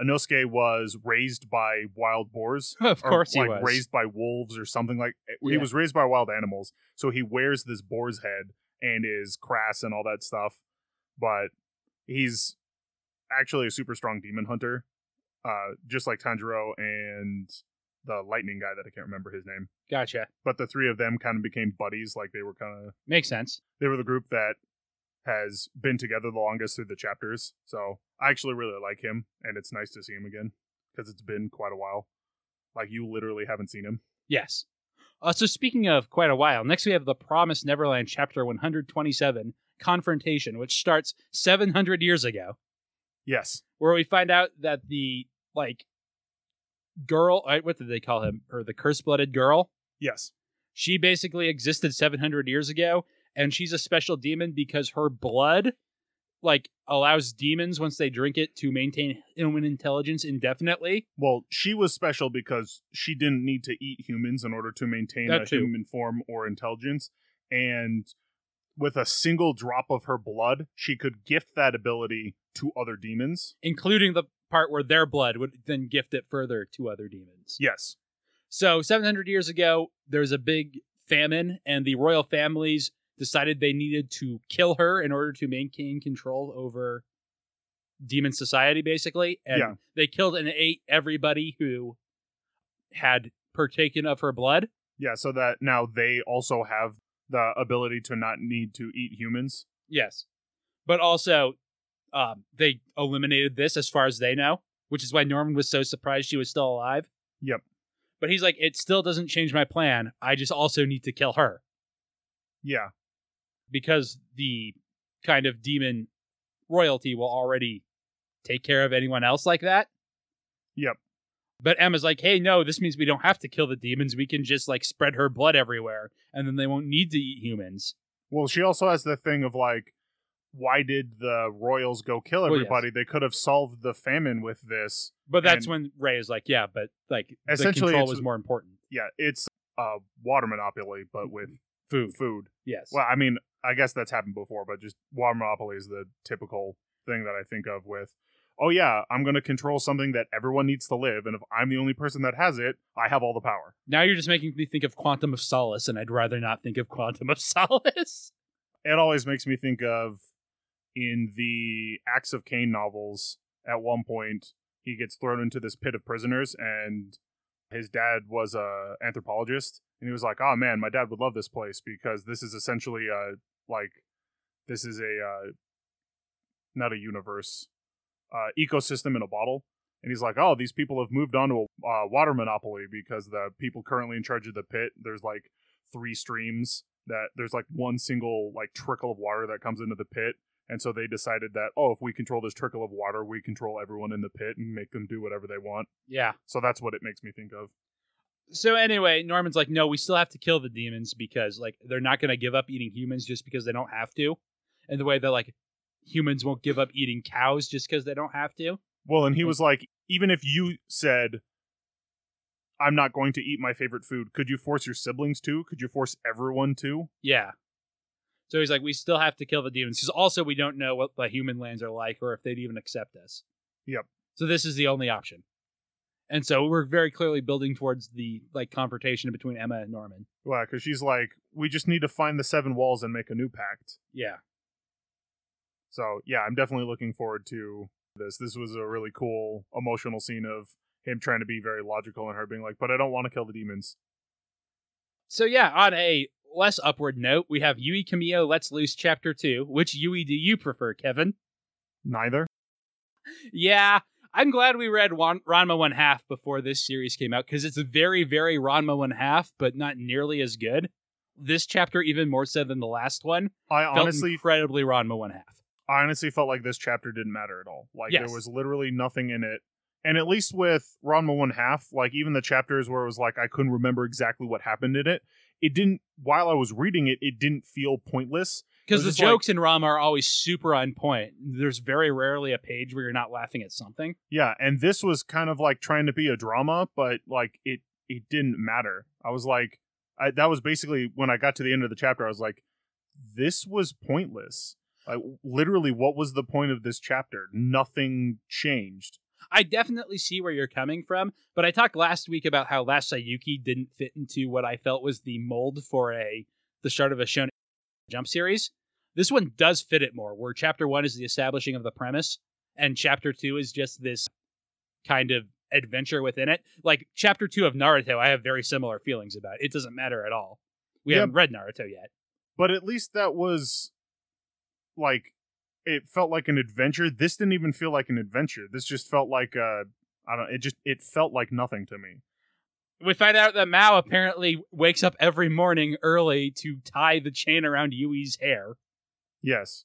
Inosuke was raised by wild boars. Of or, course he like was. raised by wolves or something like. He Yeah. was raised by wild animals, so he wears this boar's head and is crass and all that stuff. But he's actually a super strong demon hunter, uh, just like Tanjiro and the lightning guy that I can't remember his name. Gotcha. But the three of them kind of became buddies, like they were kind of Makes sense. they were the group that has been together the longest through the chapters. So I actually really like him, and it's nice to see him again because it's been quite a while. Like you literally haven't seen him. Yes. Uh, so speaking of quite a while, next we have the Promised Neverland chapter 127, Confrontation, which starts 700 years ago, Yes. where we find out that the like girl, uh, what did they call him, or the curse-blooded girl, Yes. she basically existed 700 years ago, and she's a special demon because her blood like allows demons once they drink it to maintain human intelligence indefinitely. Well, she was special because she didn't need to eat humans in order to maintain That a too. human form or intelligence. And with a single drop of her blood, she could gift that ability to other demons. including the part where their blood would then gift it further to other demons. Yes. So 700 years ago, there was a big famine, and the royal families decided they needed to kill her in order to maintain control over demon society, basically. And Yeah. they killed and ate everybody who had partaken of her blood. Yeah, so that now they also have the ability to not need to eat humans. Yes. But also, um, they eliminated this as far as they know, which is why Norman was so surprised she was still alive. Yep. But he's like, it still doesn't change my plan. I just also need to kill her Yeah. because the kind of demon royalty will already take care of anyone else like that. Yep. But Emma's like, hey, no, this means we don't have to kill the demons. We can just like spread her blood everywhere, and then they won't need to eat humans. Well, she also has the thing of like, why did the royals go kill Well, yes. everybody? They could have solved the famine with this. But that's And- when Ray is like, yeah, but like the Essentially, control it's- was more important. Yeah, it's a water monopoly, but with Food. food. Yes. Well, I mean, I guess that's happened before, but just water monopoly is the typical thing that I think of with. Oh yeah, I'm going to control something that everyone needs to live, and if I'm the only person that has it, I have all the power. Now you're just making me think of Quantum of Solace, and I'd rather not think of Quantum of Solace. it always makes me think of in the Acts of Caine novels. At one point, he gets thrown into this pit of prisoners, and his dad was a anthropologist, and he was like, "Oh man, my dad would love this place because this is essentially a like this is a uh, not a universe, uh, ecosystem in a bottle." And he's like, "Oh, these people have moved on to a uh, water monopoly because the people currently in charge of the pit, there's like three streams that there's like one single like trickle of water that comes into the pit and so they decided that oh if we control this trickle of water we control everyone in the pit and make them do whatever they want Yeah. so that's what it makes me think of So anyway, Norman's like, no, we still have to kill the demons because like they're not going to give up eating humans just because they don't have to, and the way that like humans won't give up eating cows just because they don't have to. well and he was like even if you said i'm not going to eat my favorite food could you force your siblings to could you force everyone to Yeah. So he's like, we still have to kill the demons because also we don't know what the human lands are like or if they'd even accept us. Yep. So this is the only option. And so we're very clearly building towards the like confrontation between Emma and Norman. well because she's like we just need to find the seven walls and make a new pact Yeah. So yeah, I'm definitely looking forward to this. This was a really cool emotional scene of him trying to be very logical and her being like, "But I don't want to kill the demons." So yeah, on a less upward note, we have Yui Kamio Let's Loose Chapter 2. Which Yui do you prefer, Kevin? Neither. Yeah, I'm glad we read Wan- Ranma One Half before this series came out because it's very, very Ranma One Half, but not nearly as good. This chapter, even more so than the last one, I felt honestly, incredibly Ranma One Half. I honestly felt like this chapter didn't matter at all. Like Yes. there was literally nothing in it. And at least with Ranma One Half, like even the chapters where it was like I couldn't remember exactly what happened in it, it didn't. While I was reading it, it didn't feel pointless. Because the just like- jokes in Ranma are always super on point. There's very rarely a page where you're not laughing at something. Yeah, and this was kind of like trying to be a drama, but like it it didn't matter. I was like, I, that was basically when I got to the end of the chapter. I was like, this was pointless. Like literally, what was the point of this chapter? Nothing changed. I definitely see where you're coming from, but I talked last week about how Last Saiyuki didn't fit into what I felt was the mold for a the start of a shonen jump series. This one does fit it more, where chapter one is the establishing of the premise, and chapter two is just this kind of adventure within it. Like chapter two of Naruto, I have very similar feelings about. It doesn't matter at all. We Yeah. haven't read Naruto yet. But at least that was like it felt like an adventure. This didn't even feel like an adventure. This just felt like uh I don't. It just it felt like nothing to me. We find out that Mao apparently wakes up every morning early to tie the chain around Yui's hair, Yes,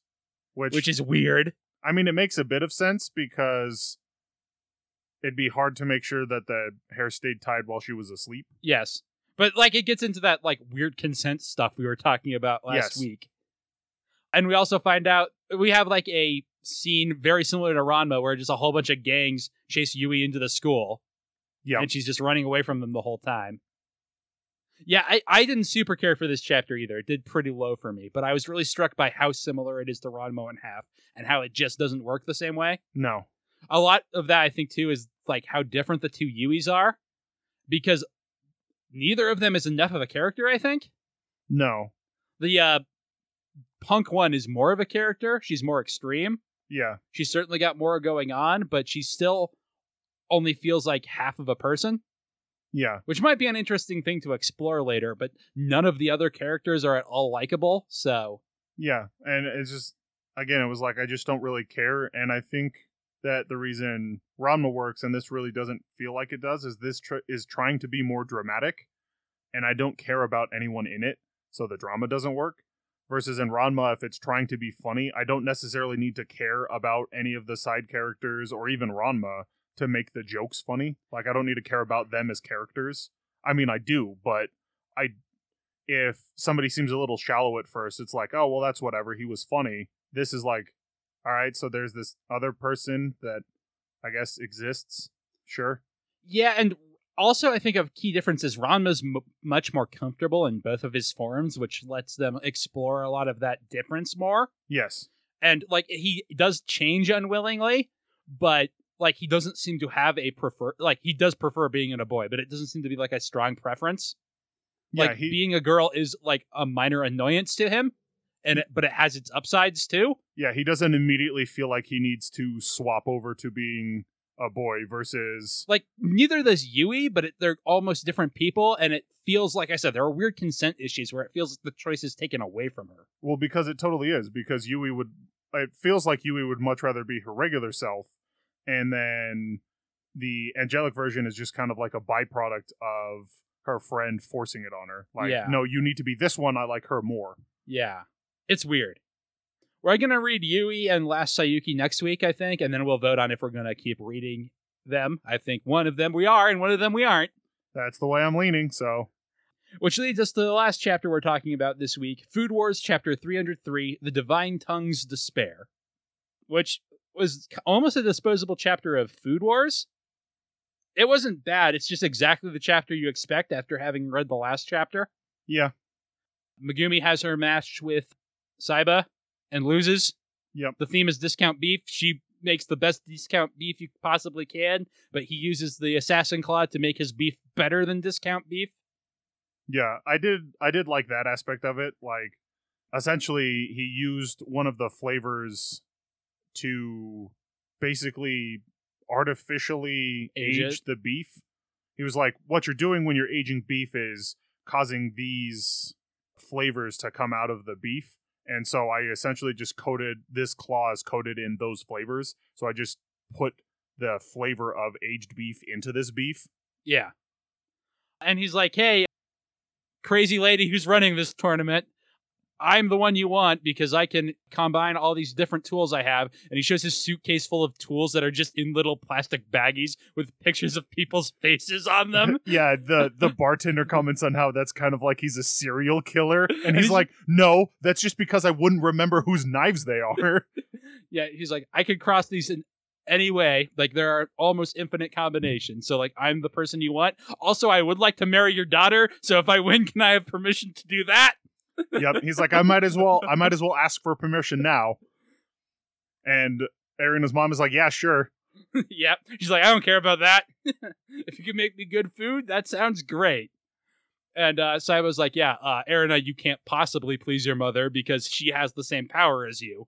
which which is weird. I mean, it makes a bit of sense because it'd be hard to make sure that the hair stayed tied while she was asleep. Yes. But like it gets into that like weird consent stuff we were talking about last Yes. week. And we also find out we have like a scene very similar to Ranma where just a whole bunch of gangs chase Yui into the school Yeah, and she's just running away from them the whole time. Yeah, I, I didn't super care for this chapter either. It did pretty low for me, but I was really struck by how similar it is to Ranma and Half and how it just doesn't work the same way no, a lot of that I think too is like how different the two Yuis are, because neither of them is enough of a character. I think no, the uh, punk one is more of a character. She's more extreme. yeah, She's certainly got more going on, but she still only feels like half of a person, yeah, which might be an interesting thing to explore later. But none of the other characters are at all likable. So yeah. And it's just again, it was like I just don't really care, and I think that the reason Ranma works and this really doesn't feel like it does is this tr- is trying to be more dramatic, and I don't care about anyone in it, so the drama doesn't work. Versus in Ranma, if it's trying to be funny, I don't necessarily need to care about any of the side characters or even Ranma to make the jokes funny. Like I don't need to care about them as characters. I mean, I do, but I if somebody seems a little shallow at first, it's like, oh well, that's whatever. He was funny. This is like, all right. So there's this other person that I guess exists. Sure. Yeah, and also I think a key difference is Ranma's m- much more comfortable in both of his forms, which lets them explore a lot of that difference more. Yes. And like he does change unwillingly, but like he doesn't seem to have a prefer like he does prefer being in a boy, but it doesn't seem to be like a strong preference. Yeah. like he, being a girl is like a minor annoyance to him, and it, but it has its upsides too. yeah. He doesn't immediately feel like he needs to swap over to being a boy versus Like neither does Yui, but it, they're almost different people, and it feels like I said there are weird consent issues where it feels like the choice is taken away from her. Well, because it totally is. Because Yui would, it feels like Yui would much rather be her regular self, and then the angelic version is just kind of like a byproduct of her friend forcing it on her. Like, Yeah. no, you need to be this one. I like her more. Yeah, it's weird. We're gonna read Yui and Last Saiyuki next week, I think, and then we'll vote on if we're gonna keep reading them. I think one of them we are, and one of them we aren't. That's the way I'm leaning. So, Which leads us to the last chapter we're talking about this week Food Wars, Chapter 303 The Divine Tongue's Despair, which was almost a disposable chapter of Food Wars. It wasn't bad, it's just exactly the chapter you expect after having read the last chapter. yeah, Megumi has her match with Saiba and loses. Yep. The theme is discount beef. She makes the best discount beef you possibly can, but he uses the assassin claw to make his beef better than discount beef. yeah. I did, I did like that aspect of it. Like, essentially, he used one of the flavors to basically artificially Age age, the beef. He was like, "What you're doing when you're aging beef is causing these flavors to come out of the beef." And so I essentially just coated this claw is coated in those flavors. So I just put the flavor of aged beef into this beef. Yeah. And he's like, hey, crazy lady who's running this tournament, I'm the one you want because I can combine all these different tools I have. And he shows his suitcase full of tools that are just in little plastic baggies with pictures of people's faces on them. yeah, the the bartender comments on how that's kind of like he's a serial killer, and And he's he's- like, "No, that's just because I wouldn't remember whose knives they are." yeah, he's like, I could cross these in any way. Like, there are almost infinite combinations. So, like, I'm the person you want. Also, I would like to marry your daughter. So, if I win, can I have permission to do that? Yep, he's like, "I might as well, I might as well ask for permission now." And Erina's mom is like, "Yeah, sure." yep. She's like, I don't care about that. if you can make me good food, that sounds great. And uh, Saiba's like, yeah, uh, Erina, you can't possibly please your mother because she has the same power as you.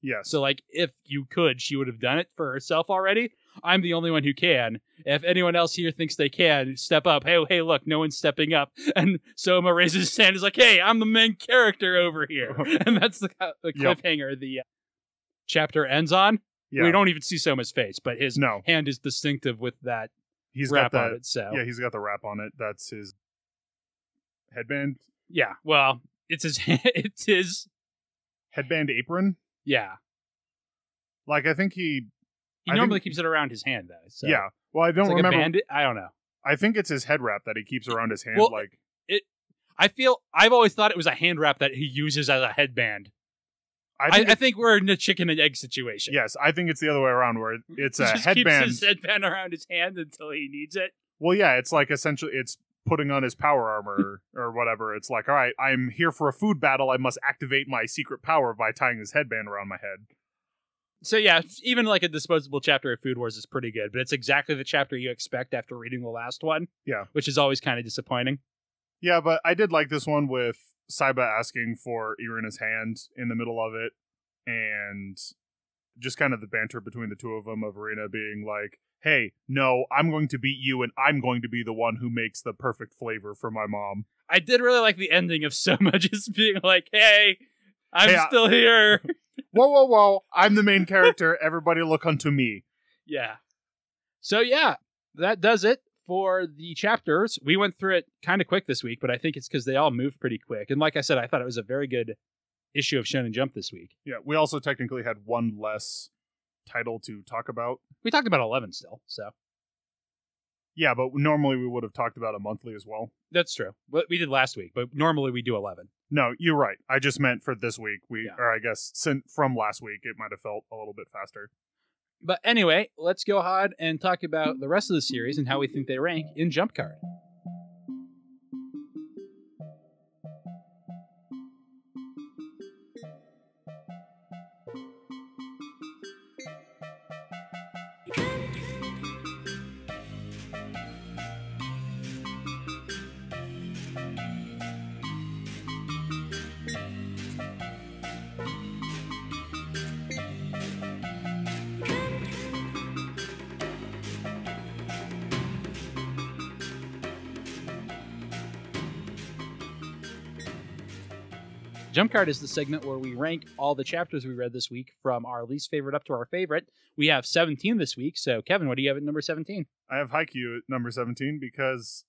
Yes. So, like, if you could, she would have done it for herself already. I'm the only one who can. If anyone else here thinks they can, step up. Hey, hey, look, no one's stepping up. And Soma raises his hand. and is like, hey, I'm the main character over here. and that's the, the Yep. cliffhanger the uh, chapter ends on. yeah. We don't even see Soma's face, but his no, hand is distinctive with that he's wrap got on that. it. So Yeah, he's got the wrap on it. That's his headband, yeah, well, it's his. It's his. headband apron. Yeah, Like I think he, he I normally think- keeps it around his hand though. So yeah. Well, I don't like remember. a bandit. I don't know. I think it's his head wrap that he keeps around his hand. Well, like I feel I've always thought it was a hand wrap that he uses as a headband. I I think, I, it- think we're in a chicken and egg situation. yes, I think it's the other way around where it's he a just headband. keeps his headband around his hand until he needs it. Well, yeah, it's like essentially it's putting on his power armor or whatever. It's like, all right, I'm here for a food battle. I must activate my secret power by tying this headband around my head. So yeah, even like a disposable chapter of Food Wars is pretty good, but it's exactly the chapter you expect after reading the last one. Yeah. which is always kind of disappointing. Yeah, but I did like this one with Saiba asking for Erina's hand in the middle of it, and just kind of the banter between the two of them of Irina being like, "Hey, no, I'm going to beat you, and I'm going to be the one who makes the perfect flavor for my mom." I did really like the ending of Soma just being like, "Hey, I'm Hey, I- still here." whoa, whoa, whoa! I'm the main character. Everybody, look unto me. yeah. So yeah, that does it for the chapters. We went through it kind of quick this week, but I think it's because they all moved pretty quick. And like I said, I thought it was a very good issue of Shonen Jump this week. Yeah, we also technically had one less title to talk about. We talked about 11 still, so Yeah, but normally we would have talked about a monthly as well. that's true. What we did last week, but normally we do 11. No, you're right. I just meant for this week. We, Yeah. or I guess sin- from last week, it might have felt a little bit faster. But anyway, let's go ahead and talk about mm. the rest of the series and how we think they rank in Jump Card. Jump Card is the segment where we rank all the chapters we read this week from our least favorite up to our favorite. We have 17 this week. So, Kevin, what do you have at number 17? I have Haikyuu at number 17 because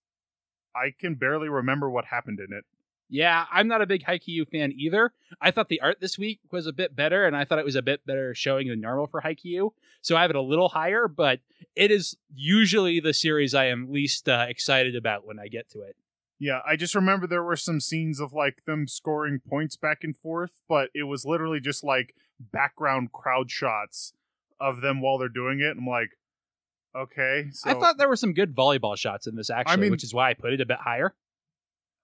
I can barely remember what happened in it. Yeah, I'm not a big Haikyuu fan either. I thought the art this week was a bit better, and I thought it was a bit better showing than normal for Haikyuu. So I have it a little higher, but it is usually the series I am least uh, excited about when I get to it. Yeah, I just remember there were some scenes of like them scoring points back and forth, but it was literally just like background crowd shots of them while they're doing it. I'm like, okay. So I thought there were some good volleyball shots in this, actually, mean- which is why I put it a bit higher.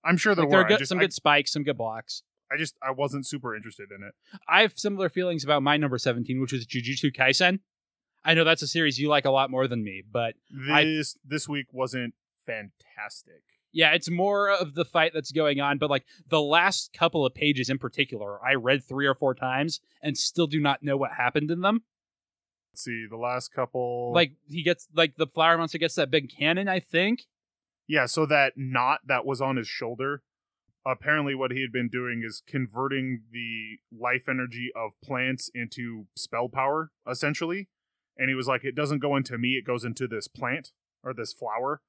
I'm sure there Like, were. I good, just, some I, good spikes, some good blocks. I just I wasn't super interested in it. I have similar feelings about my number 17, which was Jujutsu Kaisen. I know that's a series you like a lot more than me, but I- This this week wasn't fantastic. Yeah, it's more of the fight that's going on. But like the last couple of pages in particular, I read three or four times and still do not know what happened in them. Let's see, the last couple Like he gets, like the flower monster gets that big cannon, I think. Yeah, so that knot that was on his shoulder, apparently what he had been doing is converting the life energy of plants into spell power, essentially. And he was like, it doesn't go into me, it goes into this plant or this flower.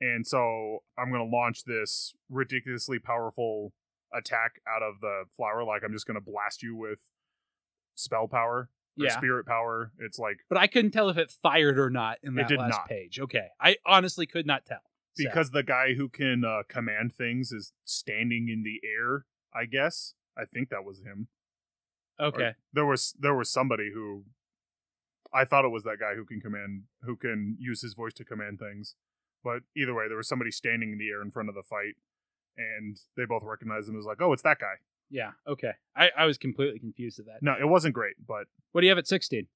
And so I'm going to launch this ridiculously powerful attack out of the flower. Like, I'm just going to blast you with spell power or Yeah. spirit power. It's like, But I couldn't tell if it fired or not in It that did last not. page. Okay. I honestly could not tell. So, because the guy who can uh, command things is standing in the air. I guess I think that was him. Or okay. there was there was somebody who I thought it was that guy who can command who can use his voice to command things. But either way, there was somebody standing in the air in front of the fight, and they both recognized him as like, oh, it's that guy. Yeah. Okay. I, I was completely confused at that. No, it wasn't great, but What do you have at 16?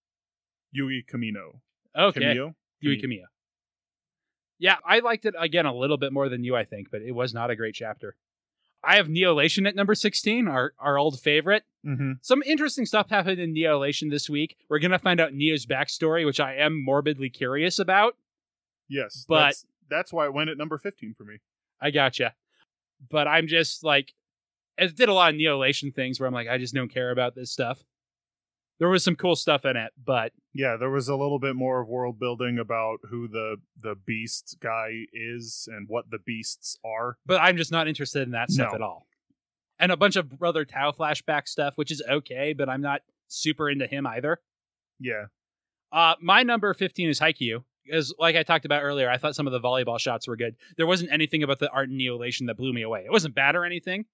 Yui Kamino. Okay. Kamio? Yui Kami- Kamiya. Yeah, I liked it again a little bit more than you, I think, but it was not a great chapter. I have Neolation at number 16, our, our old favorite. Mm-hmm. Some interesting stuff happened in Neolation this week. We're going to find out Neo's backstory, which I am morbidly curious about. Yes, But- that's, that's why it went at number fifteen for me. I gotcha. But I'm just like, it did a lot of Neolation things where I'm like, I just don't care about this stuff. There was some cool stuff in it, but Yeah, there was a little bit more of world building about who the the beast guy is and what the beasts are. but I'm just not interested in that stuff No. at all. And a bunch of Brother Tao flashback stuff, which is okay, but I'm not super into him either. Yeah, Uh, my number 15 is Haikyuu. Because, like I talked about earlier, I thought some of the volleyball shots were good. There wasn't anything about the art and neolation that blew me away. It wasn't bad or anything.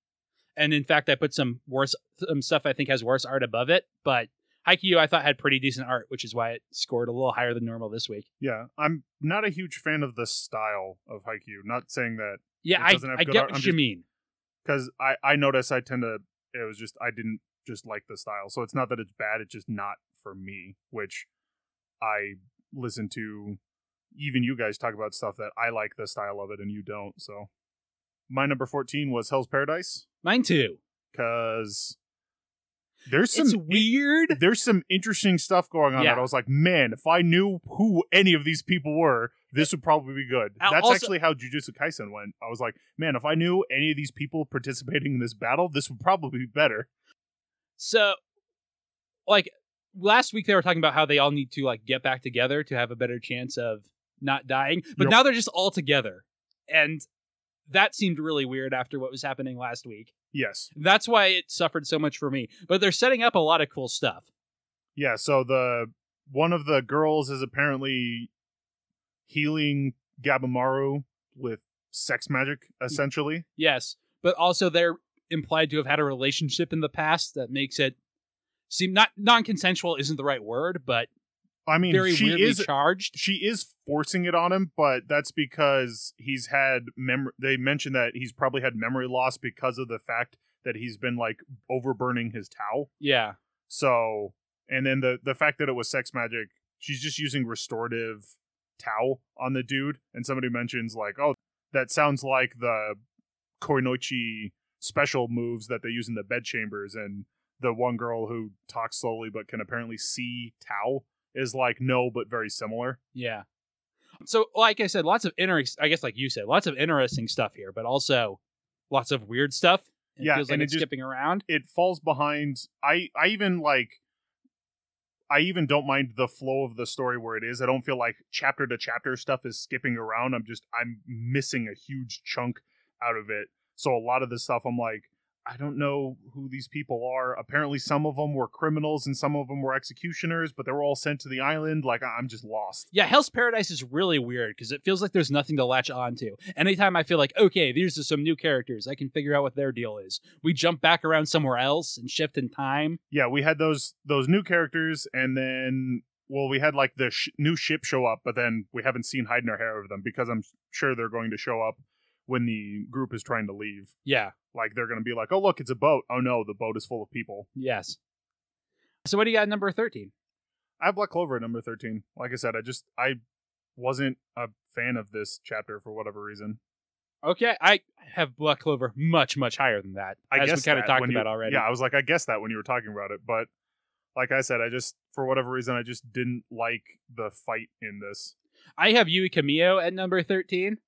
And in fact, I put some worse some stuff I think has worse art above it. But Haikyuu, I thought had pretty decent art, which is why it scored a little higher than normal this week. yeah. I'm not a huge fan of the style of Haikyuu. Not saying that Yeah, It I, doesn't have I good get art. what I'm you just- mean. because I I notice I tend to. It was just I didn't just like the style. So it's not that it's bad. It's just not for me. Which I listen to. Even you guys talk about stuff that I like the style of it and you don't. So my number fourteen was Hell's Paradise Mine too. because there's some It's weird. there's some interesting stuff going on Yeah. that I was like, man, if I knew who any of these people were, this would probably be good. Al- That's also- actually how Jujutsu Kaisen went. I was like, man, if I knew any of these people participating in this battle, this would probably be better. So, like last week, they were talking about how they all need to like get back together to have a better chance of not dying. But Yep. now they're just all together, and that seemed really weird after what was happening last week. Yes. That's why it suffered so much for me. But they're setting up a lot of cool stuff. Yeah, so the one of the girls is apparently healing Gabimaru with sex magic, essentially. Yes, but also they're implied to have had a relationship in the past that makes it seem not non-consensual isn't the right word, but I mean, very she weirdly is charged. she is forcing it on him, but that's because he's had memory. They mentioned that he's probably had memory loss because of the fact that he's been like overburning his tao. Yeah, So, and then the the fact that it was sex magic, she's just using restorative towel on the dude. And somebody mentions like, oh, that sounds like the Kunoichi special moves that they use in the bed chambers. And the one girl who talks slowly but can apparently see tao is like, no, but very similar. yeah. So, like I said, lots of interesting. I guess, like you said, lots of interesting stuff here, but also lots of weird stuff. It Yeah, feels like it's just- skipping around. it falls behind i i even like i even don't mind the flow of the story where it is i don't feel like chapter to chapter stuff is skipping around i'm just i'm missing a huge chunk out of it so a lot of the stuff i'm like i don't know who these people are apparently some of them were criminals and some of them were executioners but they were all sent to the island like i'm just lost Yeah, Hell's Paradise is really weird because it feels like there's nothing to latch onto. Anytime I feel like, okay, these are some new characters, I can figure out what their deal is. We jump back around somewhere else and shift in time. yeah we had those those new characters and then well we had like the sh- new ship show up but then we haven't seen hide nor hair of them because i'm sure they're going to show up when the group is trying to leave Yeah, like they're going to be like oh look it's a boat oh no the boat is full of people yes. So, what do you got at number 13? i have black clover at number 13 like i said i just i wasn't a fan of this chapter for whatever reason Okay, I have Black Clover much, much higher than that. i guess we kind of talked you- about already. yeah i was like i guess that when you were talking about it but like i said i just for whatever reason i just didn't like the fight in this I have Yui Kamio at number 13.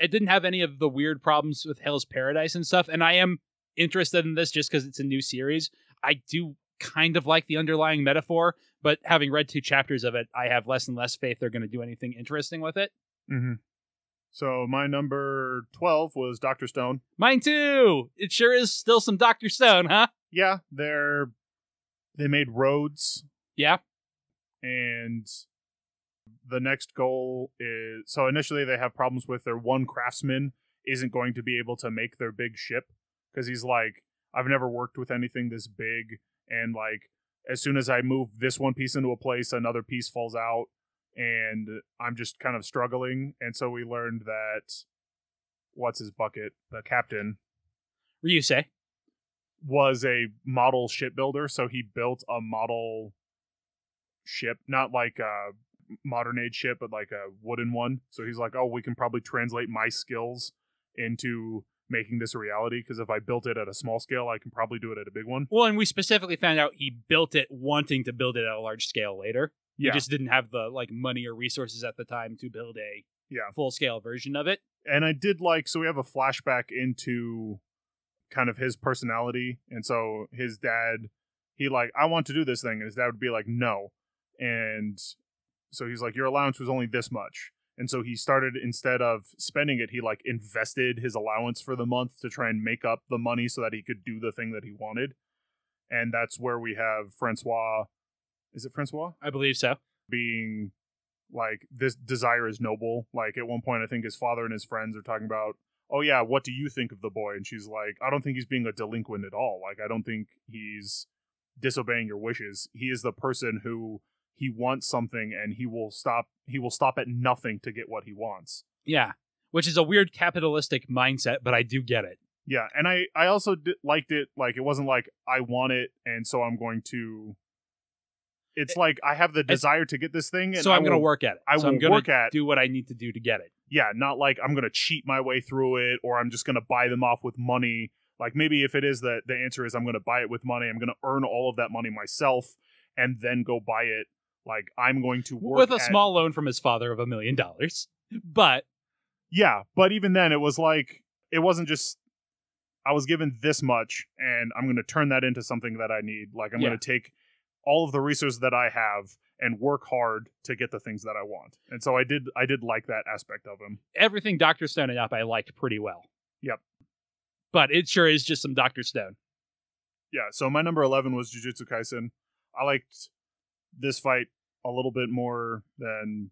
It didn't have any of the weird problems with Hell's Paradise and stuff, and I am interested in this just because it's a new series. I do kind of like the underlying metaphor, but having read two chapters of it, I have less and less faith they're going to do anything interesting with it. mm-hmm. so my number 12 was dr stone Mine too! It sure is still some Dr. Stone, huh? yeah they're they made roads Yeah. and the next goal is so initially they have problems with their one craftsman isn't going to be able to make their big ship because he's like i've never worked with anything this big and like as soon as i move this one piece into a place another piece falls out and i'm just kind of struggling and so we learned that what's his bucket the captain Ryusui. was a model shipbuilder, so he built a model ship, not like a modern age ship, but like a wooden one. So he's like, "Oh, we can probably translate my skills into making this a reality because if I built it at a small scale, I can probably do it at a big one." Well, and we specifically found out he built it wanting to build it at a large scale later. Yeah, He just didn't have the like money or resources at the time to build a yeah. full scale version of it. And I did like so we have a flashback into kind of his personality, and so his dad, he like, "I want to do this thing," and his dad would be like, "No," and so he's like, "Your allowance was only this much." And so he started instead of spending it, he like invested his allowance for the month to try and make up the money so that he could do the thing that he wanted. And that's where we have Francois. Is it Francois? I believe so. being like this desire is noble. Like at one point, I think his father and his friends are talking about, oh yeah, what do you think of the boy? And she's like, I don't think he's being a delinquent at all. Like I don't think he's disobeying your wishes. He is the person who he wants something and he will stop. He will stop at nothing to get what he wants. Yeah. Which is a weird capitalistic mindset, but I do get it. Yeah, and I I also di- liked it. Like it wasn't like I want it, and so I'm going to. It's eh, like I have the desire to get this thing, and so I'm going to work at it. I so will I'm gonna work at- do what I need to do to get it. yeah, not like I'm gonna cheat my way through it or I'm just gonna buy them off with money. Like maybe if it is that the answer is I'm gonna buy it with money, I'm gonna earn all of that money myself and then go buy it. Like I'm going to work With a at- small loan from his father of a million dollars. But Yeah, but even then it was like it wasn't just I was given this much and I'm gonna turn that into something that I need. Like I'm Yeah. gonna take all of the resources that I have and work hard to get the things that I want. And so I did I did like that aspect of him. everything Dr. Stone and up I liked pretty well. Yep. But it sure is just some Dr. Stone. Yeah, so my number 11 was Jujutsu Kaisen. I liked this fight a little bit more than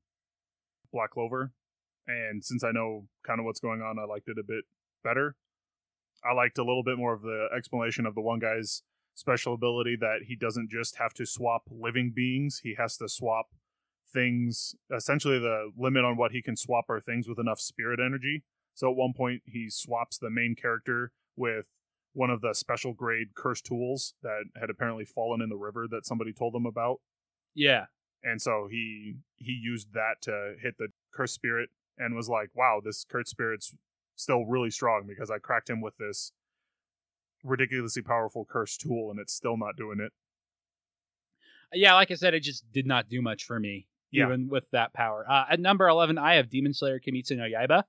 Black Clover, and since I know kind of what's going on, I liked it a bit better. I liked a little bit more of the explanation of the one guy's special ability that he doesn't just have to swap living beings, he has to swap things. Essentially, the limit on what he can swap are things with enough spirit energy. So at one point, he swaps the main character with one of the special grade cursed tools that had apparently fallen in the river that somebody told them about. Yeah. And so he he used that to hit the cursed spirit and was like, "Wow, this cursed spirit's still really strong because I cracked him with this ridiculously powerful cursed tool and it's still not doing it." Yeah, like I said, it just did not do much for me, Yeah. even with that power. Uh, at number 11, I have Demon Slayer Kimetsu no Yaiba.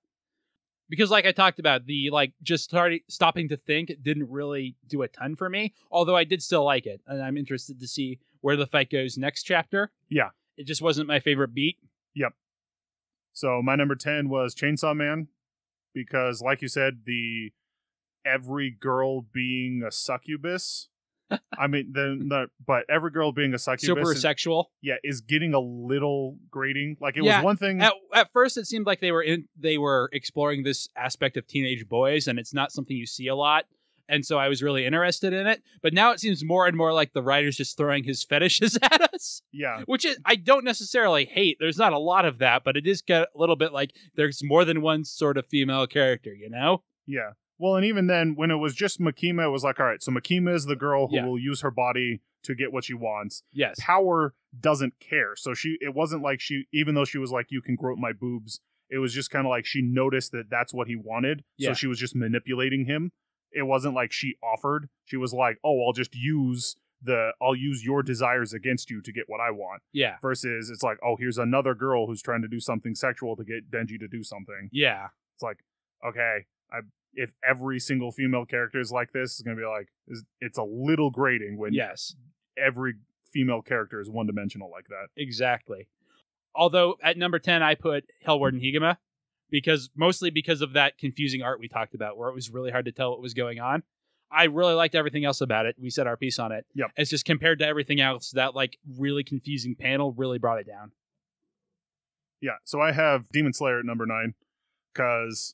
Because, like I talked about, the like just starting stopping to think didn't really do a ton for me. Although I did still like it, and I'm interested to see where the fight goes next chapter. Yeah. it just wasn't my favorite beat. Yep. So my number 10 was Chainsaw Man because like you said the every girl being a succubus I mean the, the but every girl being a succubus Super is, sexual. yeah is getting a little grating like it Yeah, was one thing At, at first, it seemed like they were in they were exploring this aspect of teenage boys, and it's not something you see a lot. And so I was really interested in it. But now it seems more and more like the writer's just throwing his fetishes at us, yeah which is I don't necessarily hate. There's not a lot of that, but it is get a little bit like there's more than one sort of female character, you know? yeah well and even then when it was just Makima it was like all right so Makima is the girl who Yeah. will use her body to get what she wants Yes. power doesn't care. So she it wasn't like she even though she was like you can grow my boobs, it was just kind of like she noticed that that's what he wanted. Yeah. So she was just manipulating him. It wasn't like she offered. She was like, "Oh, I'll just use the I'll use your desires against you to get what I want." Yeah. Versus it's like, "Oh, here's another girl who's trying to do something sexual to get Denji to do something." Yeah. It's like, "Okay, I if every single female character is like this, it's going to be like it's a little grating when Yes. every female character is one-dimensional like that." Exactly. Although at number 10, I put Hell Warden Higuma because mostly because of that confusing art we talked about, where it was really hard to tell what was going on. I really liked everything else about it. We said our piece on it. Yep. It's just compared to everything else, that like really confusing panel really brought it down. Yeah, so I have Demon Slayer at number nine because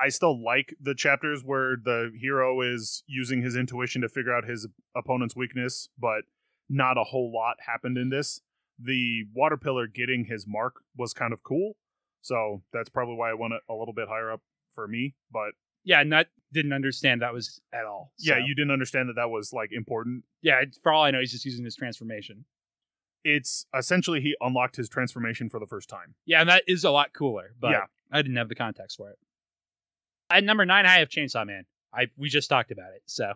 I still like the chapters where the hero is using his intuition to figure out his opponent's weakness, but not a whole lot happened in this. The water pillar getting his mark was kind of cool, so that's probably why I went a, a little bit higher up for me. But Yeah, and that didn't understand that was at all. yeah, you didn't understand that that was like important. Yeah, for all I know, he's just using his transformation. It's essentially he unlocked his transformation for the first time. Yeah, and that is a lot cooler, but Yeah. I didn't have the context for it. At number nine, I have Chainsaw Man. I we just talked about it, so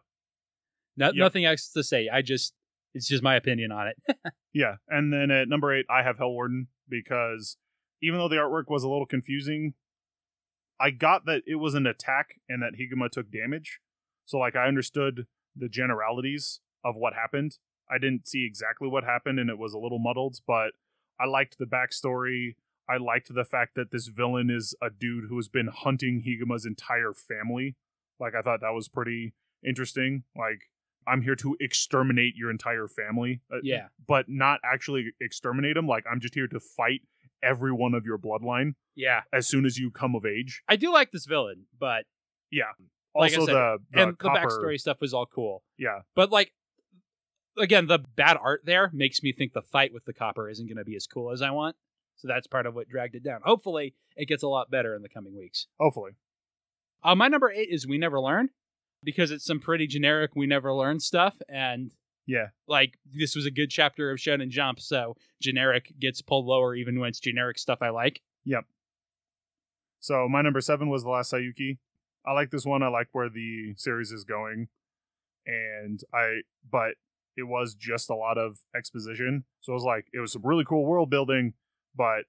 no, Yep. nothing else to say. I just it's just my opinion on it. Yeah, and then at number eight, I have Hell Warden because even though the artwork was a little confusing, I got that it was an attack and that Higuma took damage. So like I understood the generalities of what happened. I didn't see exactly what happened and it was a little muddled, but I liked the backstory. I liked the fact that this villain is a dude who has been hunting Higuma's entire family. Like I thought that was pretty interesting. Like I'm here to exterminate your entire family. Uh, yeah, but not actually exterminate them. Like I'm just here to fight every one of your bloodline yeah. as soon as you come of age. I do like this villain, but Yeah. Like I Also said, the, the and copper, the backstory stuff was all cool. Yeah. But like again, the bad art there makes me think the fight with the copper isn't going to be as cool as I want. So that's part of what dragged it down. Hopefully, it gets a lot better in the coming weeks. Hopefully. Uh, my number eight is We Never Learn because it's some pretty generic We Never Learn stuff. And Yeah. like, this was a good chapter of Shonen Jump. So generic gets pulled lower even when it's generic stuff I like. Yep. So my number seven was the last Saiyuki. I like this one. I like where the series is going. And I but it was just a lot of exposition. So it was like it was some really cool world building, but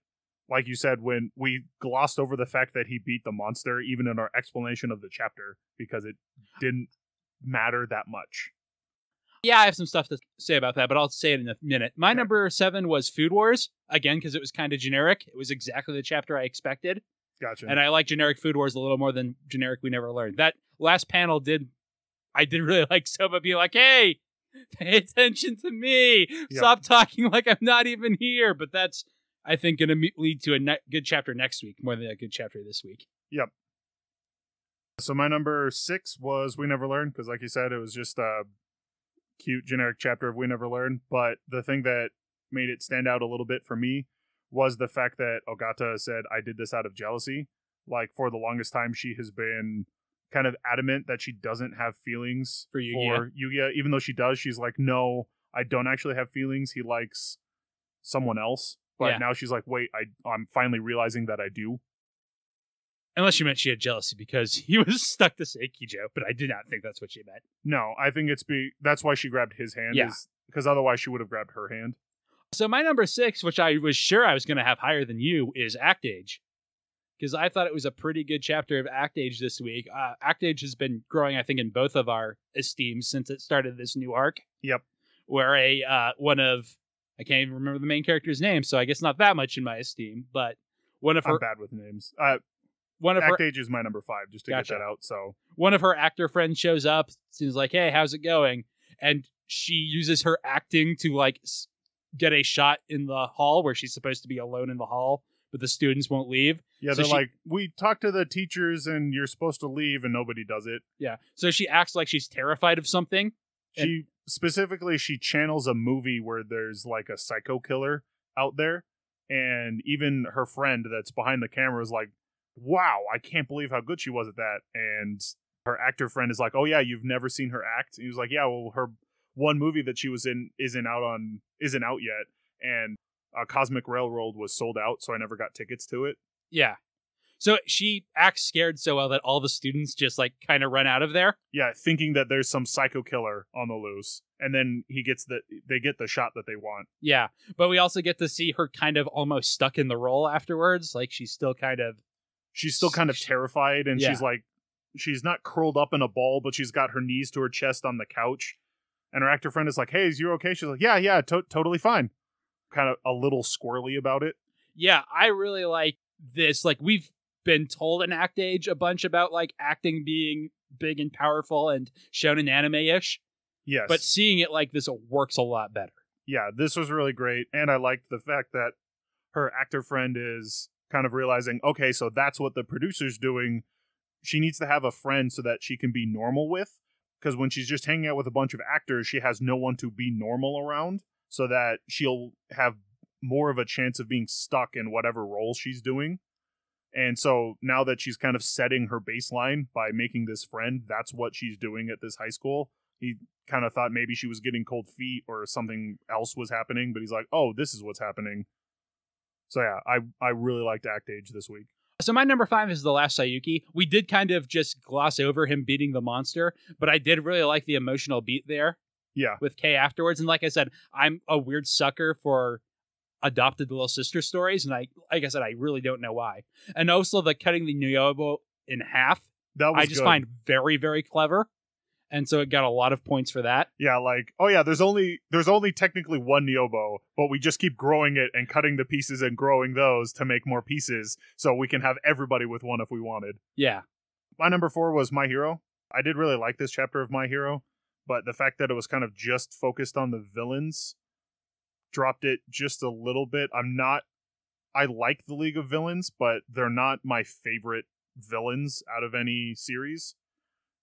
like you said, when we glossed over the fact that he beat the monster, even in our explanation of the chapter, because it didn't matter that much. Yeah, I have some stuff to say about that, but I'll say it in a minute. My Okay. number seven was Food Wars, again, because it was kind of generic. It was exactly the chapter I expected. Gotcha. And I like generic Food Wars a little more than generic We Never Learned. That last panel did, I did really like Soma being like, hey, Pay attention to me. Yep. Stop talking like I'm not even here. But that's, I think, going to lead to a ne- good chapter next week more than a good chapter this week. Yep. So my number six was We Never Learned because, like you said, it was just a cute generic chapter of We Never Learn. But the thing that made it stand out a little bit for me was the fact that Ogata said, "I did this out of jealousy." Like for the longest time, she has been kind of adamant that she doesn't have feelings For Yuiga. for Yuiga, even though she does. She's like, "No, I don't actually have feelings. He likes someone else." But Yeah. now she's like, "Wait, I I'm finally realizing that I do." Unless you meant she had jealousy because he was stuck to Sekijo, but I did not think that's what she meant. No, I think it's be that's why she grabbed his hand. Yeah. because otherwise she would have grabbed her hand. So my number six, which I was sure I was going to have higher than you, is Act Age. Because I thought it was a pretty good chapter of Act Age this week. Uh, Act Age has been growing, I think, in both of our esteems since it started this new arc. Yep. Where a uh, one of I can't even remember the main character's name, so I guess not that much in my esteem. But one of I'm her bad with names. Uh, one of her Act Age is my number five, just to Gotcha. get that out. So one of her actor friends shows up, seems like, "Hey, how's it going?" And she uses her acting to like get a shot in the hall where she's supposed to be alone in the hall, but the students won't leave. yeah, So they're she- like, we talked to the teachers and you're supposed to leave, and nobody does it. Yeah, so she acts like she's terrified of something. And- She specifically she channels a movie where there's like a psycho killer out there, and even her friend that's behind the camera is like, "Wow, I can't believe how good she was at that." And her actor friend is like, "Oh yeah, you've never seen her act?" And he was like, "Yeah, well, her one movie that she was in isn't out on isn't out yet, and uh, Cosmic Railroad was sold out, so I never got tickets to it." Yeah. So she acts scared so well that all the students just like kind of run out of there. Yeah, thinking that there's some psycho killer on the loose, and then he gets the they get the shot that they want. Yeah. But we also get to see her kind of almost stuck in the role afterwards. Like she's still kind of she's still kind of terrified and Yeah. she's like she's not curled up in a ball but she's got her knees to her chest on the couch. And her actor friend is like hey is you okay? She's like yeah yeah to- totally fine. Kind of a little squirrely about it. Yeah, I really like this. Like we've been told in Act Age a bunch about like acting being big and powerful and shown in anime ish, yes. But seeing it like this works a lot better. yeah this was really great. And i liked the fact that her actor friend is kind of realizing okay so that's what the producer's doing. She needs to have a friend so that she can be normal with because when she's just hanging out with a bunch of actors she has no one to be normal around so that she'll have more of a chance of being stuck in whatever role she's doing. And so now that she's kind of setting her baseline by making this friend that's what she's doing at this high school. He kind of thought maybe she was getting cold feet or something else was happening but he's like oh this is what's happening so yeah i i really liked act age this week So my number five is the last Saiyuki. We did kind of just gloss over him beating the monster, but I did really like the emotional beat there yeah with Kay afterwards. And like I said, I'm a weird sucker for adopted little sister stories, and I like I said, I really don't know why. And also the cutting the Nyoibo in half, that was I just good. find very, very clever. And so it got a lot of points for that. yeah like oh yeah there's only there's only technically one Nyoibo but we just keep growing it and cutting the pieces and growing those to make more pieces so we can have everybody with one if we wanted Yeah. my number four was my hero i did really like this chapter of my hero but the fact that it was kind of just focused on the villains dropped it just a little bit i'm not i like the league of villains but they're not my favorite villains out of any series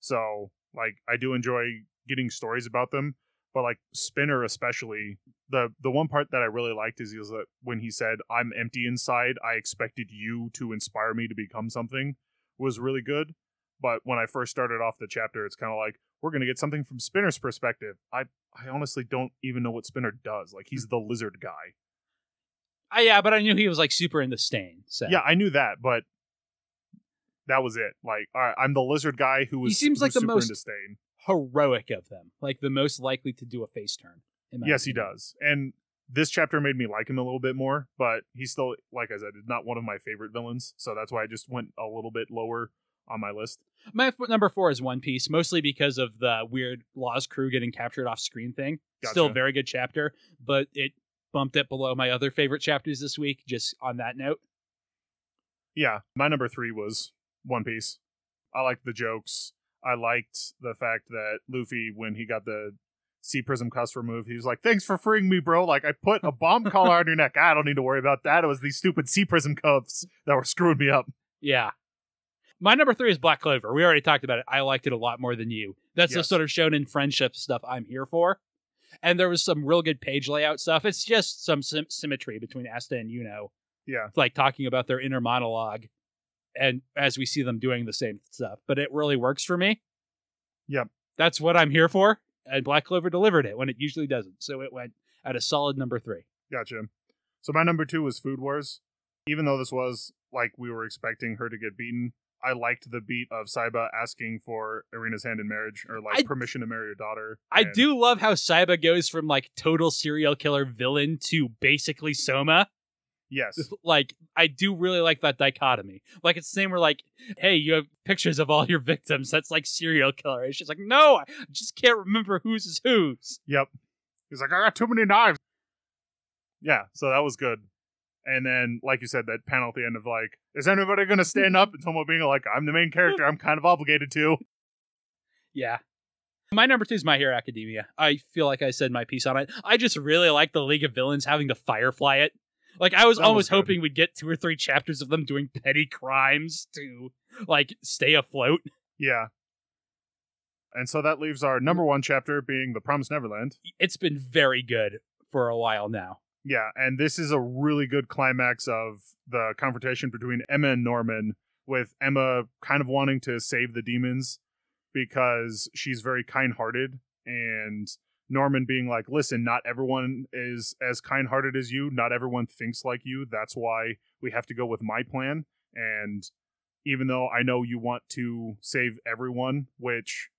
so like i do enjoy getting stories about them but like spinner especially the the one part that i really liked is, is that when he said i'm empty inside i expected you to inspire me to become something was really good. But when i first started off the chapter it's kind of like we're going to get something from spinner's perspective. I i honestly don't even know what spinner does. Like he's the lizard guy. I, yeah, but I knew he was like super into stain. So. Yeah i knew that but that was it like all right i'm the lizard guy who was He seems like the most- stain heroic of them, like the most likely to do a face turn. in my yes he does and this chapter made me like him a little bit more but he's still like i said not one of my favorite villains so that's why i just went a little bit lower on my list My f- number four is One Piece, mostly because of the weird Law's crew getting captured off screen thing. Still a very good chapter, but it bumped it below my other favorite chapters this week. Just on that note, yeah my number three was one piece i liked the jokes i liked the fact that luffy when he got the sea Prism cuss removed. He was like, "Thanks for freeing me, bro. Like I put a bomb collar on your neck. I don't need to worry about that. It was these stupid sea Prism cuffs that were screwing me up." Yeah. My number three is Black Clover. We already talked about it. I liked it a lot more than you. That's the sort of shonen friendship stuff I'm here for. And there was some real good page layout stuff. It's just some sym- symmetry between Asta and Yuno, Yeah, It's like talking about their inner monologue, and as we see them doing the same stuff. But it really works for me. Yep. That's what I'm here for. And Black Clover delivered it when it usually doesn't. So it went at a solid number three. gotcha. So my number two was Food Wars. Even though this was like we were expecting her to get beaten, I liked the beat of Saiba asking for Erina's hand in marriage or like I- permission to marry her daughter. I And- do love how Saiba goes from like total serial killer villain to basically Soma. Yes. like I do really like that dichotomy. Like it's the same where like, hey, you have pictures of all your victims. That's like serial killer. It's just like, no, I just can't remember whose is whose. Yep. He's like, I got too many knives. Yeah, so that was good. And then, like you said, that panel at the end of like, is anybody going to stand up? And someone being like, I'm the main character. I'm kind of obligated to. Yeah. My number two is My Hero Academia. I feel like I said my piece on it. I just really like the League of Villains having to Firefly it. Like I was That almost good. hoping we'd get two or three chapters of them doing petty crimes to like stay afloat. Yeah. And so that leaves our number one chapter being The Promised Neverland. It's been very good for a while now. Yeah, and this is a really good climax of the confrontation between Emma and Norman, with Emma kind of wanting to save the demons because she's very kind hearted, and Norman being like, listen, not everyone is as kind hearted as you, not everyone thinks like you. That's why we have to go with my plan. And even though I know you want to save everyone, which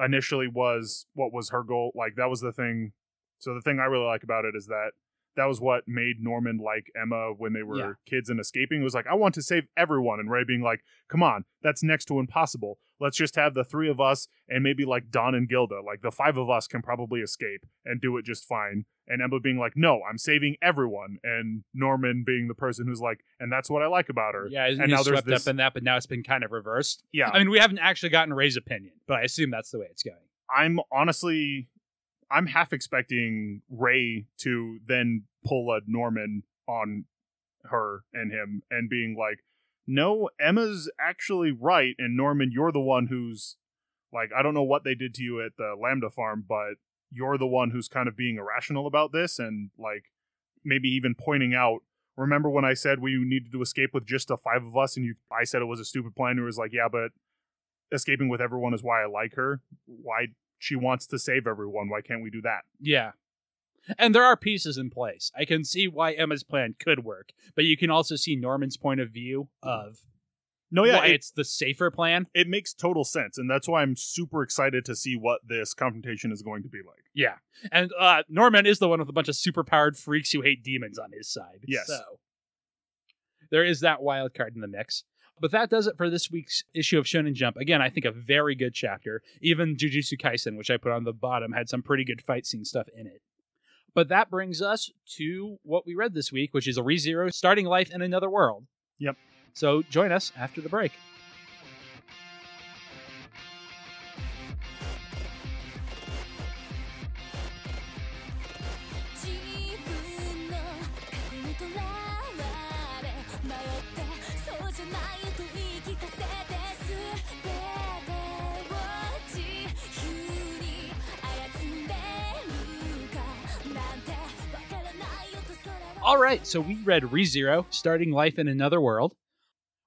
initially was what was her goal, like that was the thing. So the thing I really like about it is that that was what made Norman like Emma when they were Yeah. kids and escaping. It was like, I want to save everyone. And Ray being like, come on, that's next to impossible. Let's just have the three of us and maybe like Don and Gilda. Like the five of us can probably escape and do it just fine. And Emma being like, no, I'm saving everyone. And Norman being the person who's like, and that's what I like about her. Yeah, and he's now there's swept this- up in that, but now it's been kind of reversed. Yeah. I mean, we haven't actually gotten Ray's opinion, but I assume that's the way it's going. I'm honestly, I'm half expecting Ray to then pull a Norman on her and him and being like, no, Emma's actually right. And Norman, you're the one who's like, I don't know what they did to you at the Lambda farm, but you're the one who's kind of being irrational about this and like maybe even pointing out. Remember when I said we needed to escape with just the five of us, and you? I said it was a stupid plan. It was like, yeah, but escaping with everyone is why I like her. Why she wants to save everyone. Why can't we do that? Yeah. And there are pieces in place. I can see why Emma's plan could work, but you can also see Norman's point of view of No, yeah, why it, it's the safer plan. it makes total sense, and that's why I'm super excited to see what this confrontation is going to be like. Yeah. And uh, Norman is the one with a bunch of superpowered freaks who hate demons on his side. Yes. So there is that wild card in the mix. But that does it for this week's issue of Shonen Jump. Again, I think a very good chapter. Even Jujutsu Kaisen, which I put on the bottom, had some pretty good fight scene stuff in it. But that brings us to what we read this week, which is a ReZero starting life in another world. Yep. So join us after the break. All right, so we read ReZero, starting life in another world,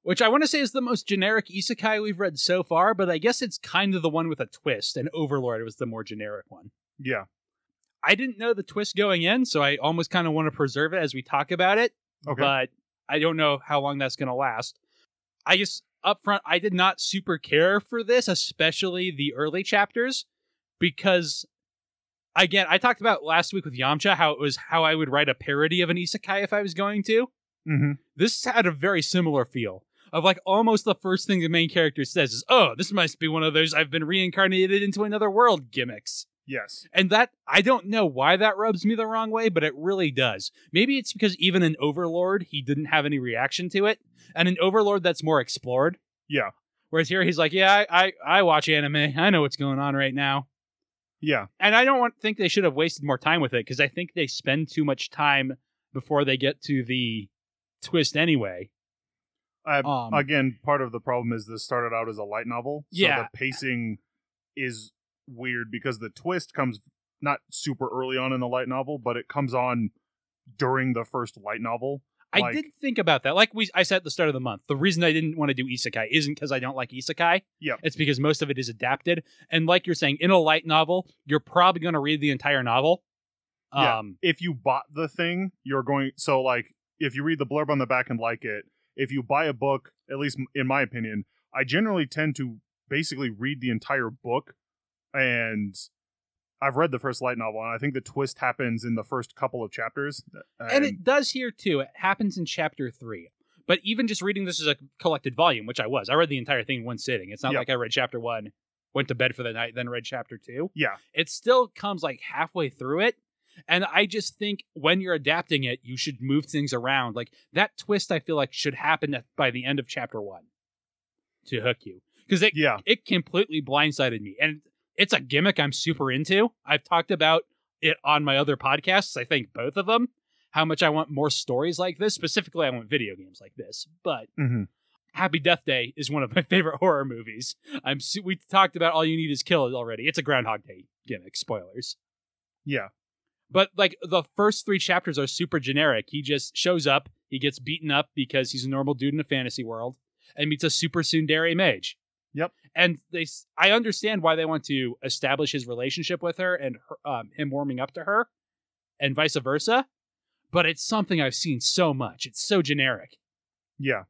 which I want to say is the most generic isekai we've read so far, but I guess it's kind of the one with a twist, and Overlord was the more generic one. Yeah, I didn't know the twist going in, so I almost kind of want to preserve it as we talk about it, okay, but I don't know how long that's going to last. I guess up front, I did not super care for this, especially the early chapters, because again, I talked about last week with Yamcha how it was how I would write a parody of an isekai if I was going to. mm-hmm. This had a very similar feel of like almost the first thing the main character says is, "Oh, this must be one of those I've been reincarnated into another world gimmicks." yes, And that I don't know why that rubs me the wrong way, but it really does. Maybe it's because even an Overlord, he didn't have any reaction to it, and an Overlord that's more explored. yeah, Whereas here he's like, "Yeah, I I, I watch anime. I know what's going on right now." Yeah. And I don't want, think they should have wasted more time with it because I think they spend too much time before they get to the twist anyway. I, Um, again, part of the problem is this started out as a light novel. So Yeah. the pacing is weird because the twist comes not super early on in the light novel, but it comes on during the first light novel. I Like- did think about that. Like we, I said at the start of the month, the reason I didn't want to do isekai isn't because I don't like isekai. Yeah, It's because most of it is adapted. And like you're saying, in a light novel, you're probably going to read the entire novel. Yeah. Um, If you bought the thing, you're going so like if you read the blurb on the back and like it, if you buy a book, at least in my opinion, I generally tend to basically read the entire book and I've read the first light novel and I think the twist happens in the first couple of chapters. Uh, and it does here too. It happens in chapter three. But even just reading this as a collected volume, which I was, I read the entire thing in one sitting. It's not Yeah. like I read chapter one, went to bed for the night, then read chapter two. yeah. It still comes like halfway through it. And I just think when you're adapting it, you should move things around. Like that twist, I feel like should happen by the end of chapter one to hook you. Because it, Yeah. it completely blindsided me. And it's a gimmick I'm super into. I've talked about it on my other podcasts, I think both of them, how much I want more stories like this. Specifically, I want video games like this. But hmm Happy Death Day is one of my favorite horror movies. I'm su- we talked about All You Need Is Kill already. It's a Groundhog Day gimmick. Spoilers. Yeah. But like the first three chapters are super generic. He just shows up, he gets beaten up because he's a normal dude in a fantasy world, and meets a super tsundere mage. Yep. And they, I understand why they want to establish his relationship with her and her, um, him warming up to her, and vice versa. But it's something I've seen so much. It's so generic Yeah.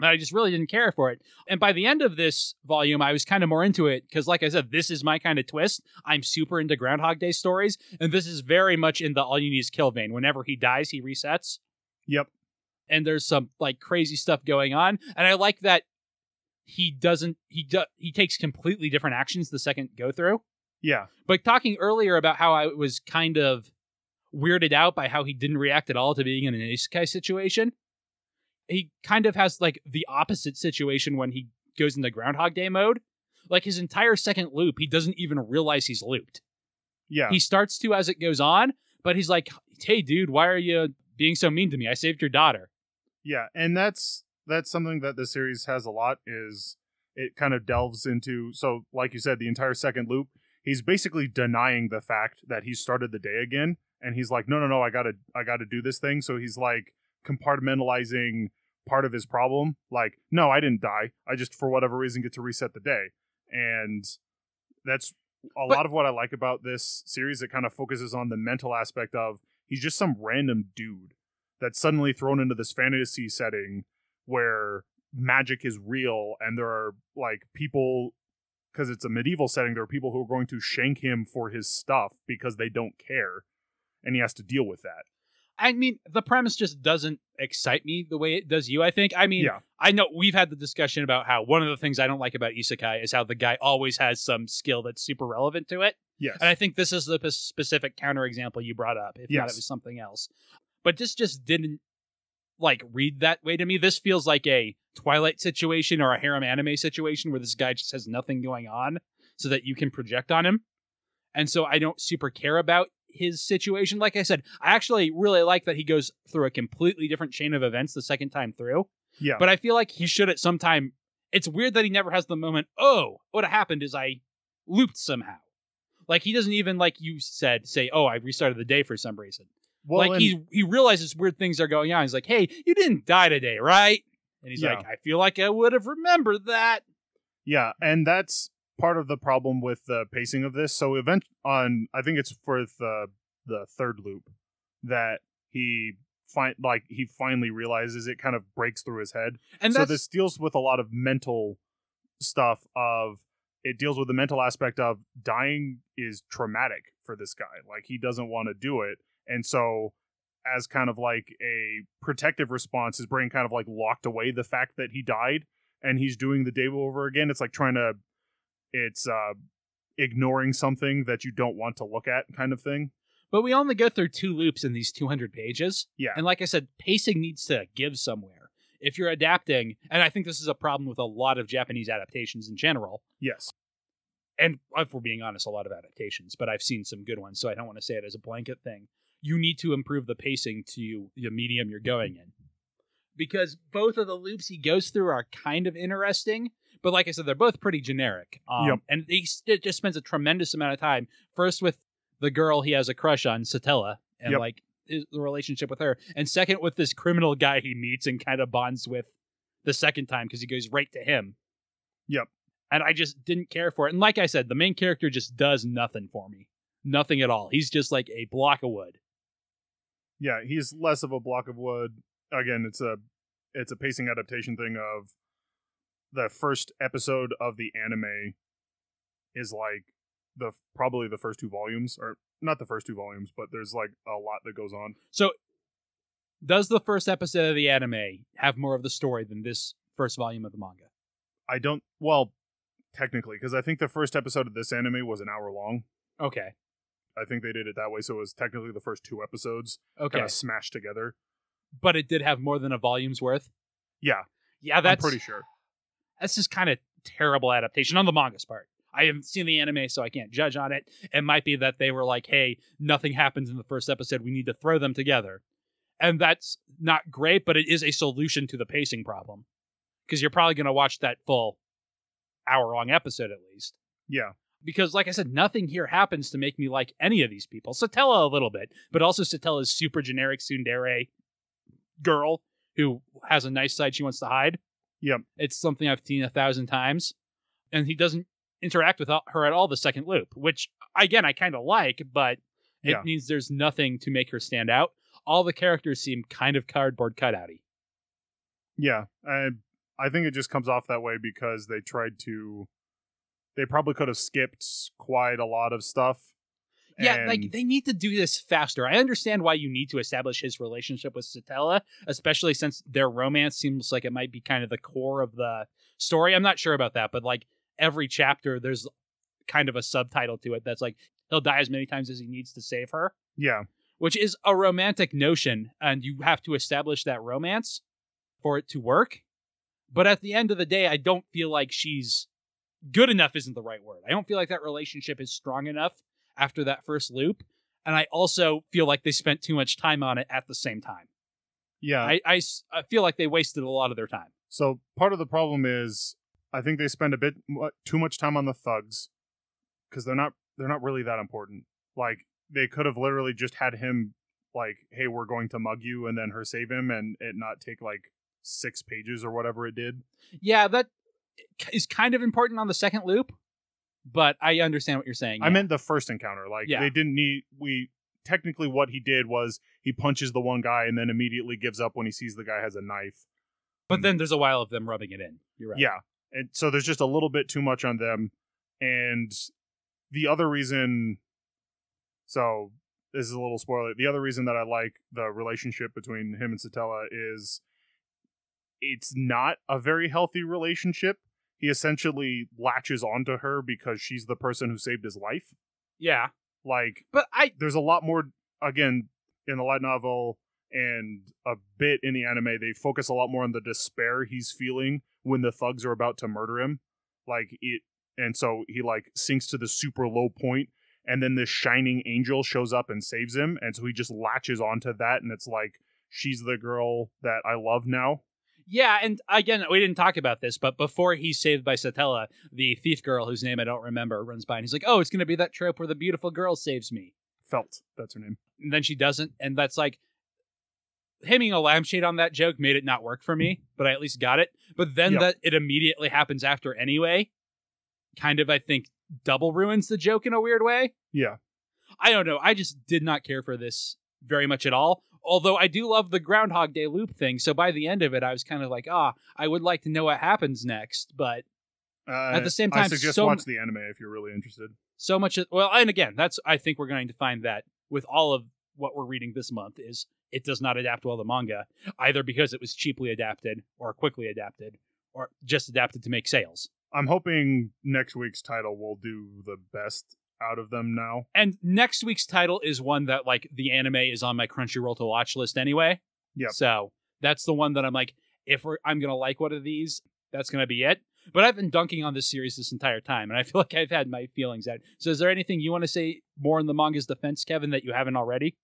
that I just really didn't care for it. And by the end of this volume, I was kind of more into it because, like I said, this is my kind of twist. I'm super into Groundhog Day stories, and this is very much in the all you need is kill vein. Whenever he dies, he resets, Yep. and there's some like crazy stuff going on. And I like that he doesn't he do, he takes completely different actions the second go through. Yeah. But talking earlier about how I was kind of weirded out by how he didn't react at all to being in an isekai situation, he kind of has like the opposite situation when he goes into Groundhog Day mode. Like his entire second loop, he doesn't even realize he's looped. Yeah. He starts to as it goes on, but he's like, "Hey, dude, why are you being so mean to me? I saved your daughter." Yeah, and that's that's something that the series has a lot is it kind of delves into so like you said the entire second loop he's basically denying the fact that he started the day again and he's like no no no I got to I got to do this thing. So he's like compartmentalizing part of his problem like no I didn't die. I just for whatever reason get to reset the day. And that's a But- lot of what I like about this series. It kind of focuses on the mental aspect of he's just some random dude that's suddenly thrown into this fantasy setting where magic is real and there are like people because it's a medieval setting there are people who are going to shank him for his stuff because they don't care and he has to deal with that I mean, the premise just doesn't excite me the way it does you. I think. I mean, yeah I know we've had the discussion about how one of the things I don't like about isekai is how the guy always has some skill that's super relevant to it. yes And I think this is the p- specific counterexample you brought up. If not, it was something else. But this just didn't like read that way to me. This feels like a Twilight situation or a harem anime situation where this guy just has nothing going on so that you can project on him. And so I don't super care about his situation. Like I said, I actually really like that he goes through a completely different chain of events the second time through. yeah But I feel like he should at some time. It's weird that he never has the moment. Oh, what happened is I looped somehow. Like he doesn't even like you said say, "Oh, I restarted the day for some reason." Well like and- he he realizes weird things are going on. He's like, "Hey, you didn't die today, right?" And he's Yeah. like, "I feel like I would have remembered that." Yeah, and that's part of the problem with the pacing of this. So event on I think it's for the the third loop that he find like he finally realizes it kind of breaks through his head. And so this deals with a lot of mental stuff of it deals with the mental aspect of dying is traumatic for this guy. Like he doesn't want to do it. And so as kind of like a protective response, his brain kind of like locked away the fact that he died and he's doing the day over again. It's like trying to it's uh ignoring something that you don't want to look at kind of thing. but we only go through two loops in these 200 pages. Yeah. And like I said, pacing needs to give somewhere. If you're adapting, and I think this is a problem with a lot of Japanese adaptations in general, yes. and if we're being honest, a lot of adaptations, but I've seen some good ones, so I don't want to say it as a blanket thing. You need to improve the pacing to the medium you're going in. Because both of the loops he goes through are kind of interesting, but like I said, they're both pretty generic. Um, Yep. And he s- it just spends a tremendous amount of time first with the girl he has a crush on, Satella, and Yep. like his, the relationship with her, and second with this criminal guy he meets and kind of bonds with the second time because he goes right to him. Yep. And I just didn't care for it. And like I said, the main character just does nothing for me. Nothing at all. He's just like a block of wood. Yeah, he's less of a block of wood. Again, it's a it's a pacing adaptation thing of the first episode of the anime is like the probably the first two volumes or not the first two volumes, but there's like a lot that goes on. So, does the first episode of the anime have more of the story than this first volume of the manga? I don't well technically because I think the first episode of this anime was an hour long. Okay. I think they did it that way, so it was technically the first two episodes Okay. kind of smashed together. But it did have more than a volume's worth. Yeah, Yeah, that's I'm pretty sure. that's just kind of terrible adaptation on the manga's part. I haven't seen the anime, so I can't judge on it. It might be that they were like, "Hey, nothing happens in the first episode. We need to throw them together," and that's not great, but it is a solution to the pacing problem because you're probably going to watch that full hour-long episode at least. Yeah, Because, like I said, nothing here happens to make me like any of these people. Satella a little bit, but also Satella's super generic tsundere girl who has a nice side she wants to hide. Yep. It's something I've seen a thousand times. And he doesn't interact with her at all the second loop, which, again, I kind of like, but it Yeah. means there's nothing to make her stand out. All the characters seem kind of cardboard cutouty. yeah. I I think it just comes off that way because they tried to. They probably could have skipped quite a lot of stuff. Yeah, like they need to do this faster. I understand why you need to establish his relationship with Satella, especially since their romance seems like it might be kind of the core of the story. I'm not sure about that, but like every chapter, there's kind of a subtitle to it that's like he'll die as many times as he needs to save her, yeah, which is a romantic notion, and you have to establish that romance for it to work. But at the end of the day, I don't feel like she's good enough, isn't the right word. I don't feel like that relationship is strong enough after that first loop. And I also feel like they spent too much time on it at the same time. yeah. I I feel like they wasted a lot of their time. So part of the problem is I think they spend a bit too much time on the thugs because they're not they're not really that important. Like they could have literally just had him like, "Hey, we're going to mug you," and then her save him, and it not take like six pages or whatever it did. Yeah, that is kind of important on the second loop, but I understand what you're saying. I yeah. meant the first encounter. Like Yeah. they didn't need we technically what he did was he punches the one guy and then immediately gives up when he sees the guy has a knife. but then there's a while of them rubbing it in. You're right. Yeah. And so there's just a little bit too much on them. And the other reason so this is a little spoiler. The other reason that I like the relationship between him and Satella is it's not a very healthy relationship. He essentially latches onto her because she's the person who saved his life. Yeah. Like But I there's a lot more again in the light novel and a bit in the anime they focus a lot more on the despair he's feeling when the thugs are about to murder him like it and so he like sinks to the super low point and then this shining angel shows up and saves him and so he just latches onto that and it's like she's the girl that i love now Yeah, and again, we didn't talk about this, but before he's saved by Satella, the thief girl, whose name I don't remember, runs by and he's like, "Oh, it's gonna be that trope where the beautiful girl saves me," felt that's her name and then she doesn't, and that's like hanging a lampshade on that joke made it not work for me, but I at least got it. But then Yep. that it immediately happens after anyway, kind of I think double ruins the joke in a weird way. yeah I don't know. I just did not care for this very much at all. Although I do love the Groundhog Day loop thing, so by the end of it, I was kind of like, ah, I would like to know what happens next. But uh, At the same i time, suggest so- watch the anime if you're really interested so much, well, and again, that's I think we're going to find that with all of what we're reading this month is it does not adapt well to manga, either because it was cheaply adapted or quickly adapted or just adapted to make sales. i'm hoping next week's title will do the best out of them now And next week's title is one that like the anime is on my Crunchyroll to watch list anyway. Yeah. So that's the one that I'm like, if we're, I'm gonna like one of these, that's gonna be it. But I've been dunking on this series this entire time, and I feel like I've had my feelings out. So, is there anything you want to say more in the manga's defense, Kevin, that you haven't already?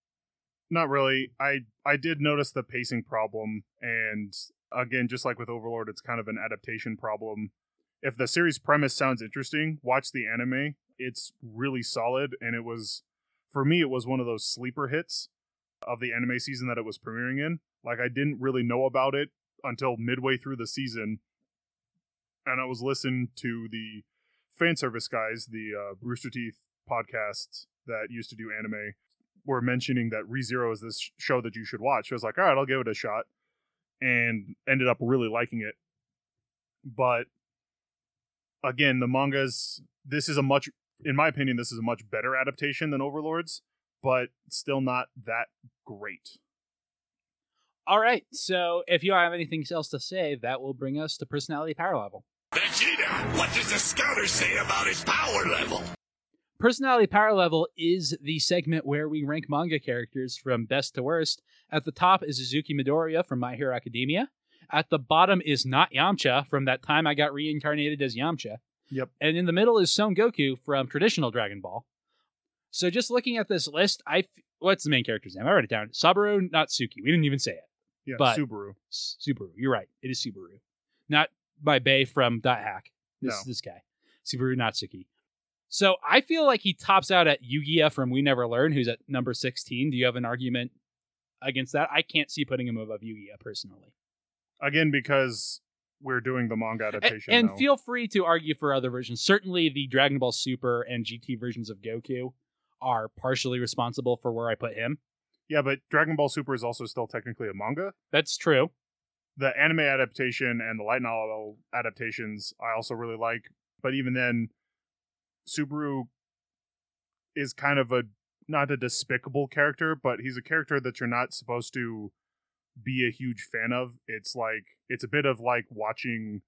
Not really. I I did notice the pacing problem, and again, just like with Overlord, it's kind of an adaptation problem. If the series premise sounds interesting, watch the anime. It's really solid, and it was for me, it was one of those sleeper hits of the anime season that it was premiering in. Like I didn't really know about it until midway through the season, and I was listening to the fan service guys, the uh, Rooster Teeth podcast that used to do anime, were mentioning that ReZero is this show that you should watch. So I was like, all right, I'll give it a shot, and ended up really liking it. But again, the mangas. This is a much, in my opinion, this is a much better adaptation than Overlords, but still not that great. All right. So, if you have anything else to say, that will bring us to personality power level. Vegeta, what does the scouter say about his power level? Personality power level is the segment where we rank manga characters from best to worst. At the top is Izuku Midoriya from My Hero Academia. At the bottom is not Yamcha from that time I got reincarnated as Yamcha. Yep. And in the middle is Son Goku from traditional Dragon Ball. So just looking at this list, I f- what's the main character's name? I wrote it down. Saburo Natsuki. We didn't even say it. Yeah, But- Subaru. Subaru. You're right. It is Subaru, not by Bay from Dot Hack. This No. this guy, Subaru Natsuki. So I feel like he tops out at Yuiga from We Never Learn, who's at number 16. Do you have an argument against that? I can't see putting him above Yuiga personally. Again, because we're doing the manga adaptation. and though. feel free to argue for other versions. Certainly, the Dragon Ball Super and GT versions of Goku are partially responsible for where I put him. yeah, but Dragon Ball Super is also still technically a manga. That's true. the anime adaptation and the light novel adaptations I also really like. But even then, Subaru is kind of a not a despicable character, but he's a character that you're not supposed to be a huge fan of. It's like it's a bit of like watching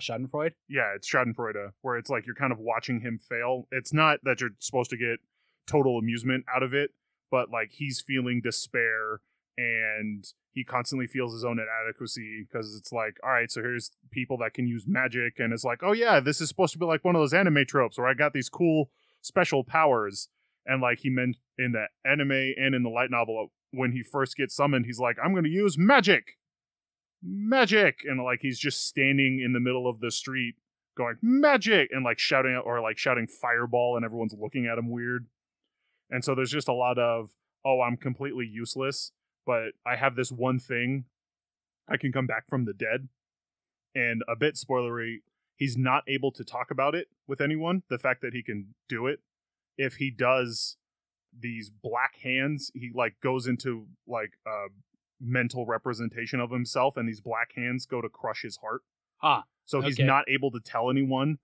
Schadenfreude. yeah, it's Schadenfreude, where it's like you're kind of watching him fail. It's not that you're supposed to get total amusement out of it, but like he's feeling despair and he constantly feels his own inadequacy because it's like, all right, so here's people that can use magic, and it's like, oh yeah, this is supposed to be like one of those anime tropes where I got these cool special powers, and like he meant in the anime and in the light novel when he first gets summoned, he's like, I'm going to use magic, magic, and like he's just standing in the middle of the street going magic! and like shouting or like shouting fireball and everyone's looking at him weird. And so there's just a lot of oh i'm completely useless but i have this one thing. I can come back from the dead. And a bit spoilery he's not able to talk about it with anyone the fact that he can do it. If he does these black hands he like goes into like a mental representation of himself and these black hands go to crush his heart Ah, so he's not able to tell anyone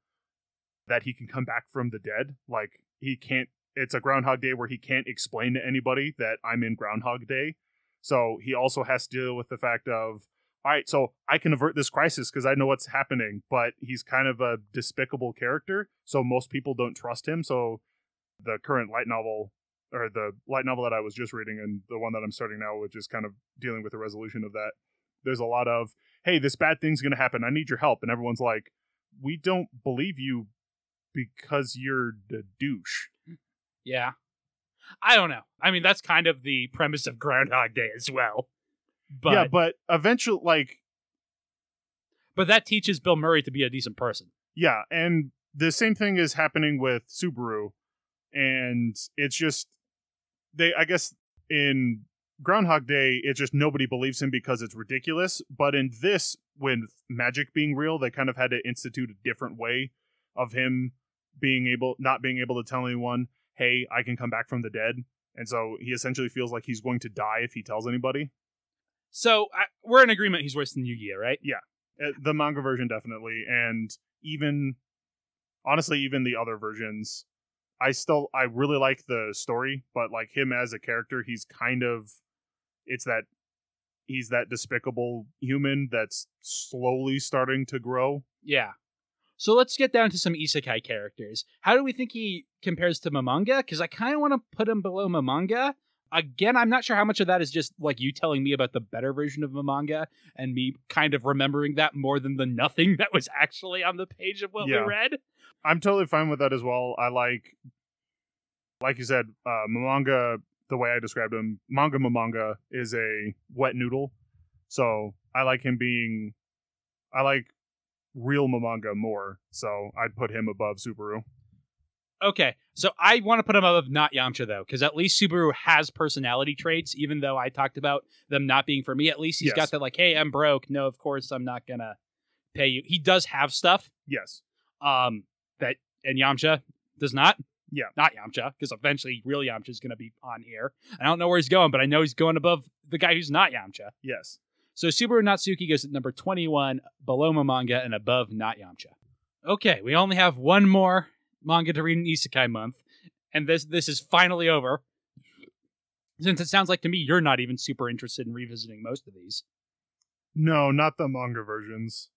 that he can come back from the dead. Like he can't it's a groundhog day where he can't explain to anybody that I'm in groundhog day. So he also has to deal with the fact of all right, so I can avert this crisis because I know what's happening, but he's kind of a despicable character, so most people don't trust him. So the current light novel or the light novel that I was just reading and the one that I'm starting now, which is kind of dealing with the resolution of that. There's a lot of, hey, this bad thing's gonna happen. I need your help. And everyone's like, We don't believe you because you're the douche. yeah. I don't know. I mean, that's kind of the premise of Groundhog Day as well. But yeah, but eventually like but that teaches Bill Murray to be a decent person. Yeah, and the same thing is happening with Subaru, and it's just they. I guess in Groundhog Day, it's just nobody believes him because it's ridiculous. But in this, with magic being real, they kind of had to institute a different way of him being able, not being able to tell anyone, "Hey, I can come back from the dead." And so he essentially feels like he's going to die if he tells anybody. So I, we're in agreement he's worse than Yuiga, right? Yeah. Uh, the manga version definitely and even honestly even the other versions i still i really like the story but like him as a character he's kind of it's that he's that despicable human that's slowly starting to grow Yeah. So let's get down to some isekai characters. How do we think he compares to Momonga? Because I kind of want to put him below Momonga, Again, I'm not sure how much of that is just like you telling me about the better version of the manga and me kind of remembering that more than the nothing that was actually on the page of what Yeah. we read. I'm totally fine with that as well. I like, like you said, uh, manga. The way I described him, manga manga is a wet noodle. So I like him being, I like real manga more. So I'd put him above Subaru. Okay, so I want to put him above not Yamcha though, because at least Subaru has personality traits. Even though I talked about them not being for me, at least he's Yes. got that like, hey, I'm broke. No, of course I'm not gonna pay you. He does have stuff. Yes. Um, that and Yamcha does not. Yeah. not Yamcha, because eventually real Yamcha is gonna be on here. I don't know where he's going, but I know he's going above the guy who's not Yamcha. Yes. So Subaru Natsuki goes at number 21, below Momonga and above Not Yamcha. Okay, we only have one more manga to read in Isekai month, and this this is finally over. Since it sounds like to me you're not even super interested in revisiting most of these. No, not the manga versions.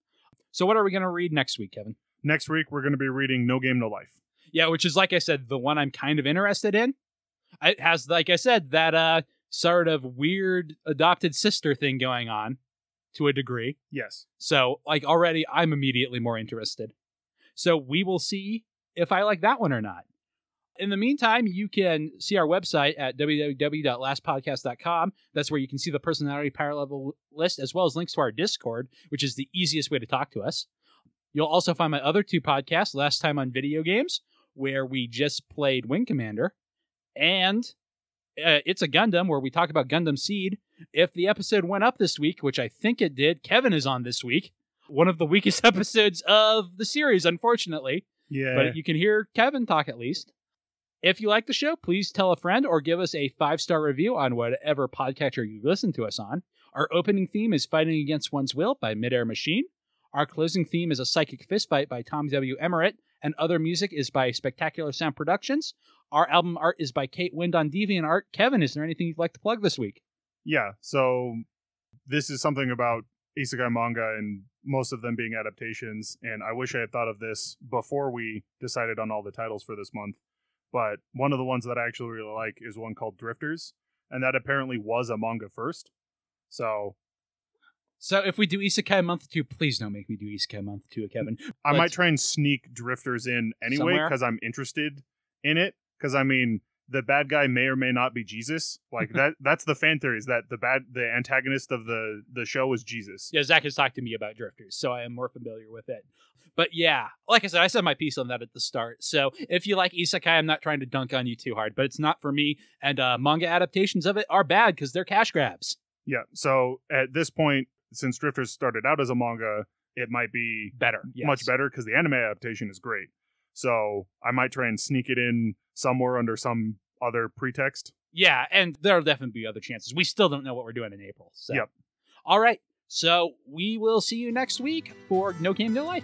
So what are we going to read next week, Kevin? Next week we're going to be reading No Game No Life. Yeah, which is like I said, the one I'm kind of interested in. It has, like I said, that uh sort of weird adopted sister thing going on to a degree. Yes. So, like, already I'm immediately more interested. So, we will see if I like that one or not. In the meantime, you can see our website at www.lastpodcast.com. That's where you can see the personality power level list as well as links to our Discord, which is the easiest way to talk to us. You'll also find my other two podcasts, Last Time on Video Games, where we just played Wing Commander, and uh, It's a Gundam, where we talk about Gundam Seed. If the episode went up this week, which I think it did, Kevin is on this week. One of the weakest episodes of the series, unfortunately. Yeah. But you can hear Kevin talk at least. If you like the show, please tell a friend or give us a five star review on whatever podcatcher you listen to us on. Our opening theme is Fighting Against One's Will by Midair Machine. Our closing theme is A Psychic Fistfight by Tom W. Emmerich, and other music is by Spectacular Sound Productions. Our album art is by Kate Wind on Deviant Art. Kevin, is there anything you'd like to plug this week? Yeah, so this is something about isekai manga and most of them being adaptations, and I wish I had thought of this before we decided on all the titles for this month. But one of the ones that I actually really like is one called Drifters, and that apparently was a manga first. So So if we do Isekai Month 2, please don't make me do Isekai Month 2, Kevin. I Let's- might try and sneak Drifters in anyway Somewhere? because I'm interested in it. Because I mean, the bad guy may or may not be Jesus. Like that. That's the fan theory is that the bad, the antagonist of the the show is Jesus. Yeah, Zach has talked to me about Drifters, so I am more familiar with it. But yeah, like I said, I said my piece on that at the start. So if you like Isekai, I'm not trying to dunk on you too hard, but it's not for me. And uh, manga adaptations of it are bad because they're cash grabs. Yeah. So at this point, since Drifters started out as a manga, it might be Better, yes. much better because the anime adaptation is great. So I might try and sneak it in somewhere under some other pretext. Yeah, and there'll definitely be other chances. We still don't know what we're doing in April. So. Yep. All right. So we will see you next week for No Game No Life.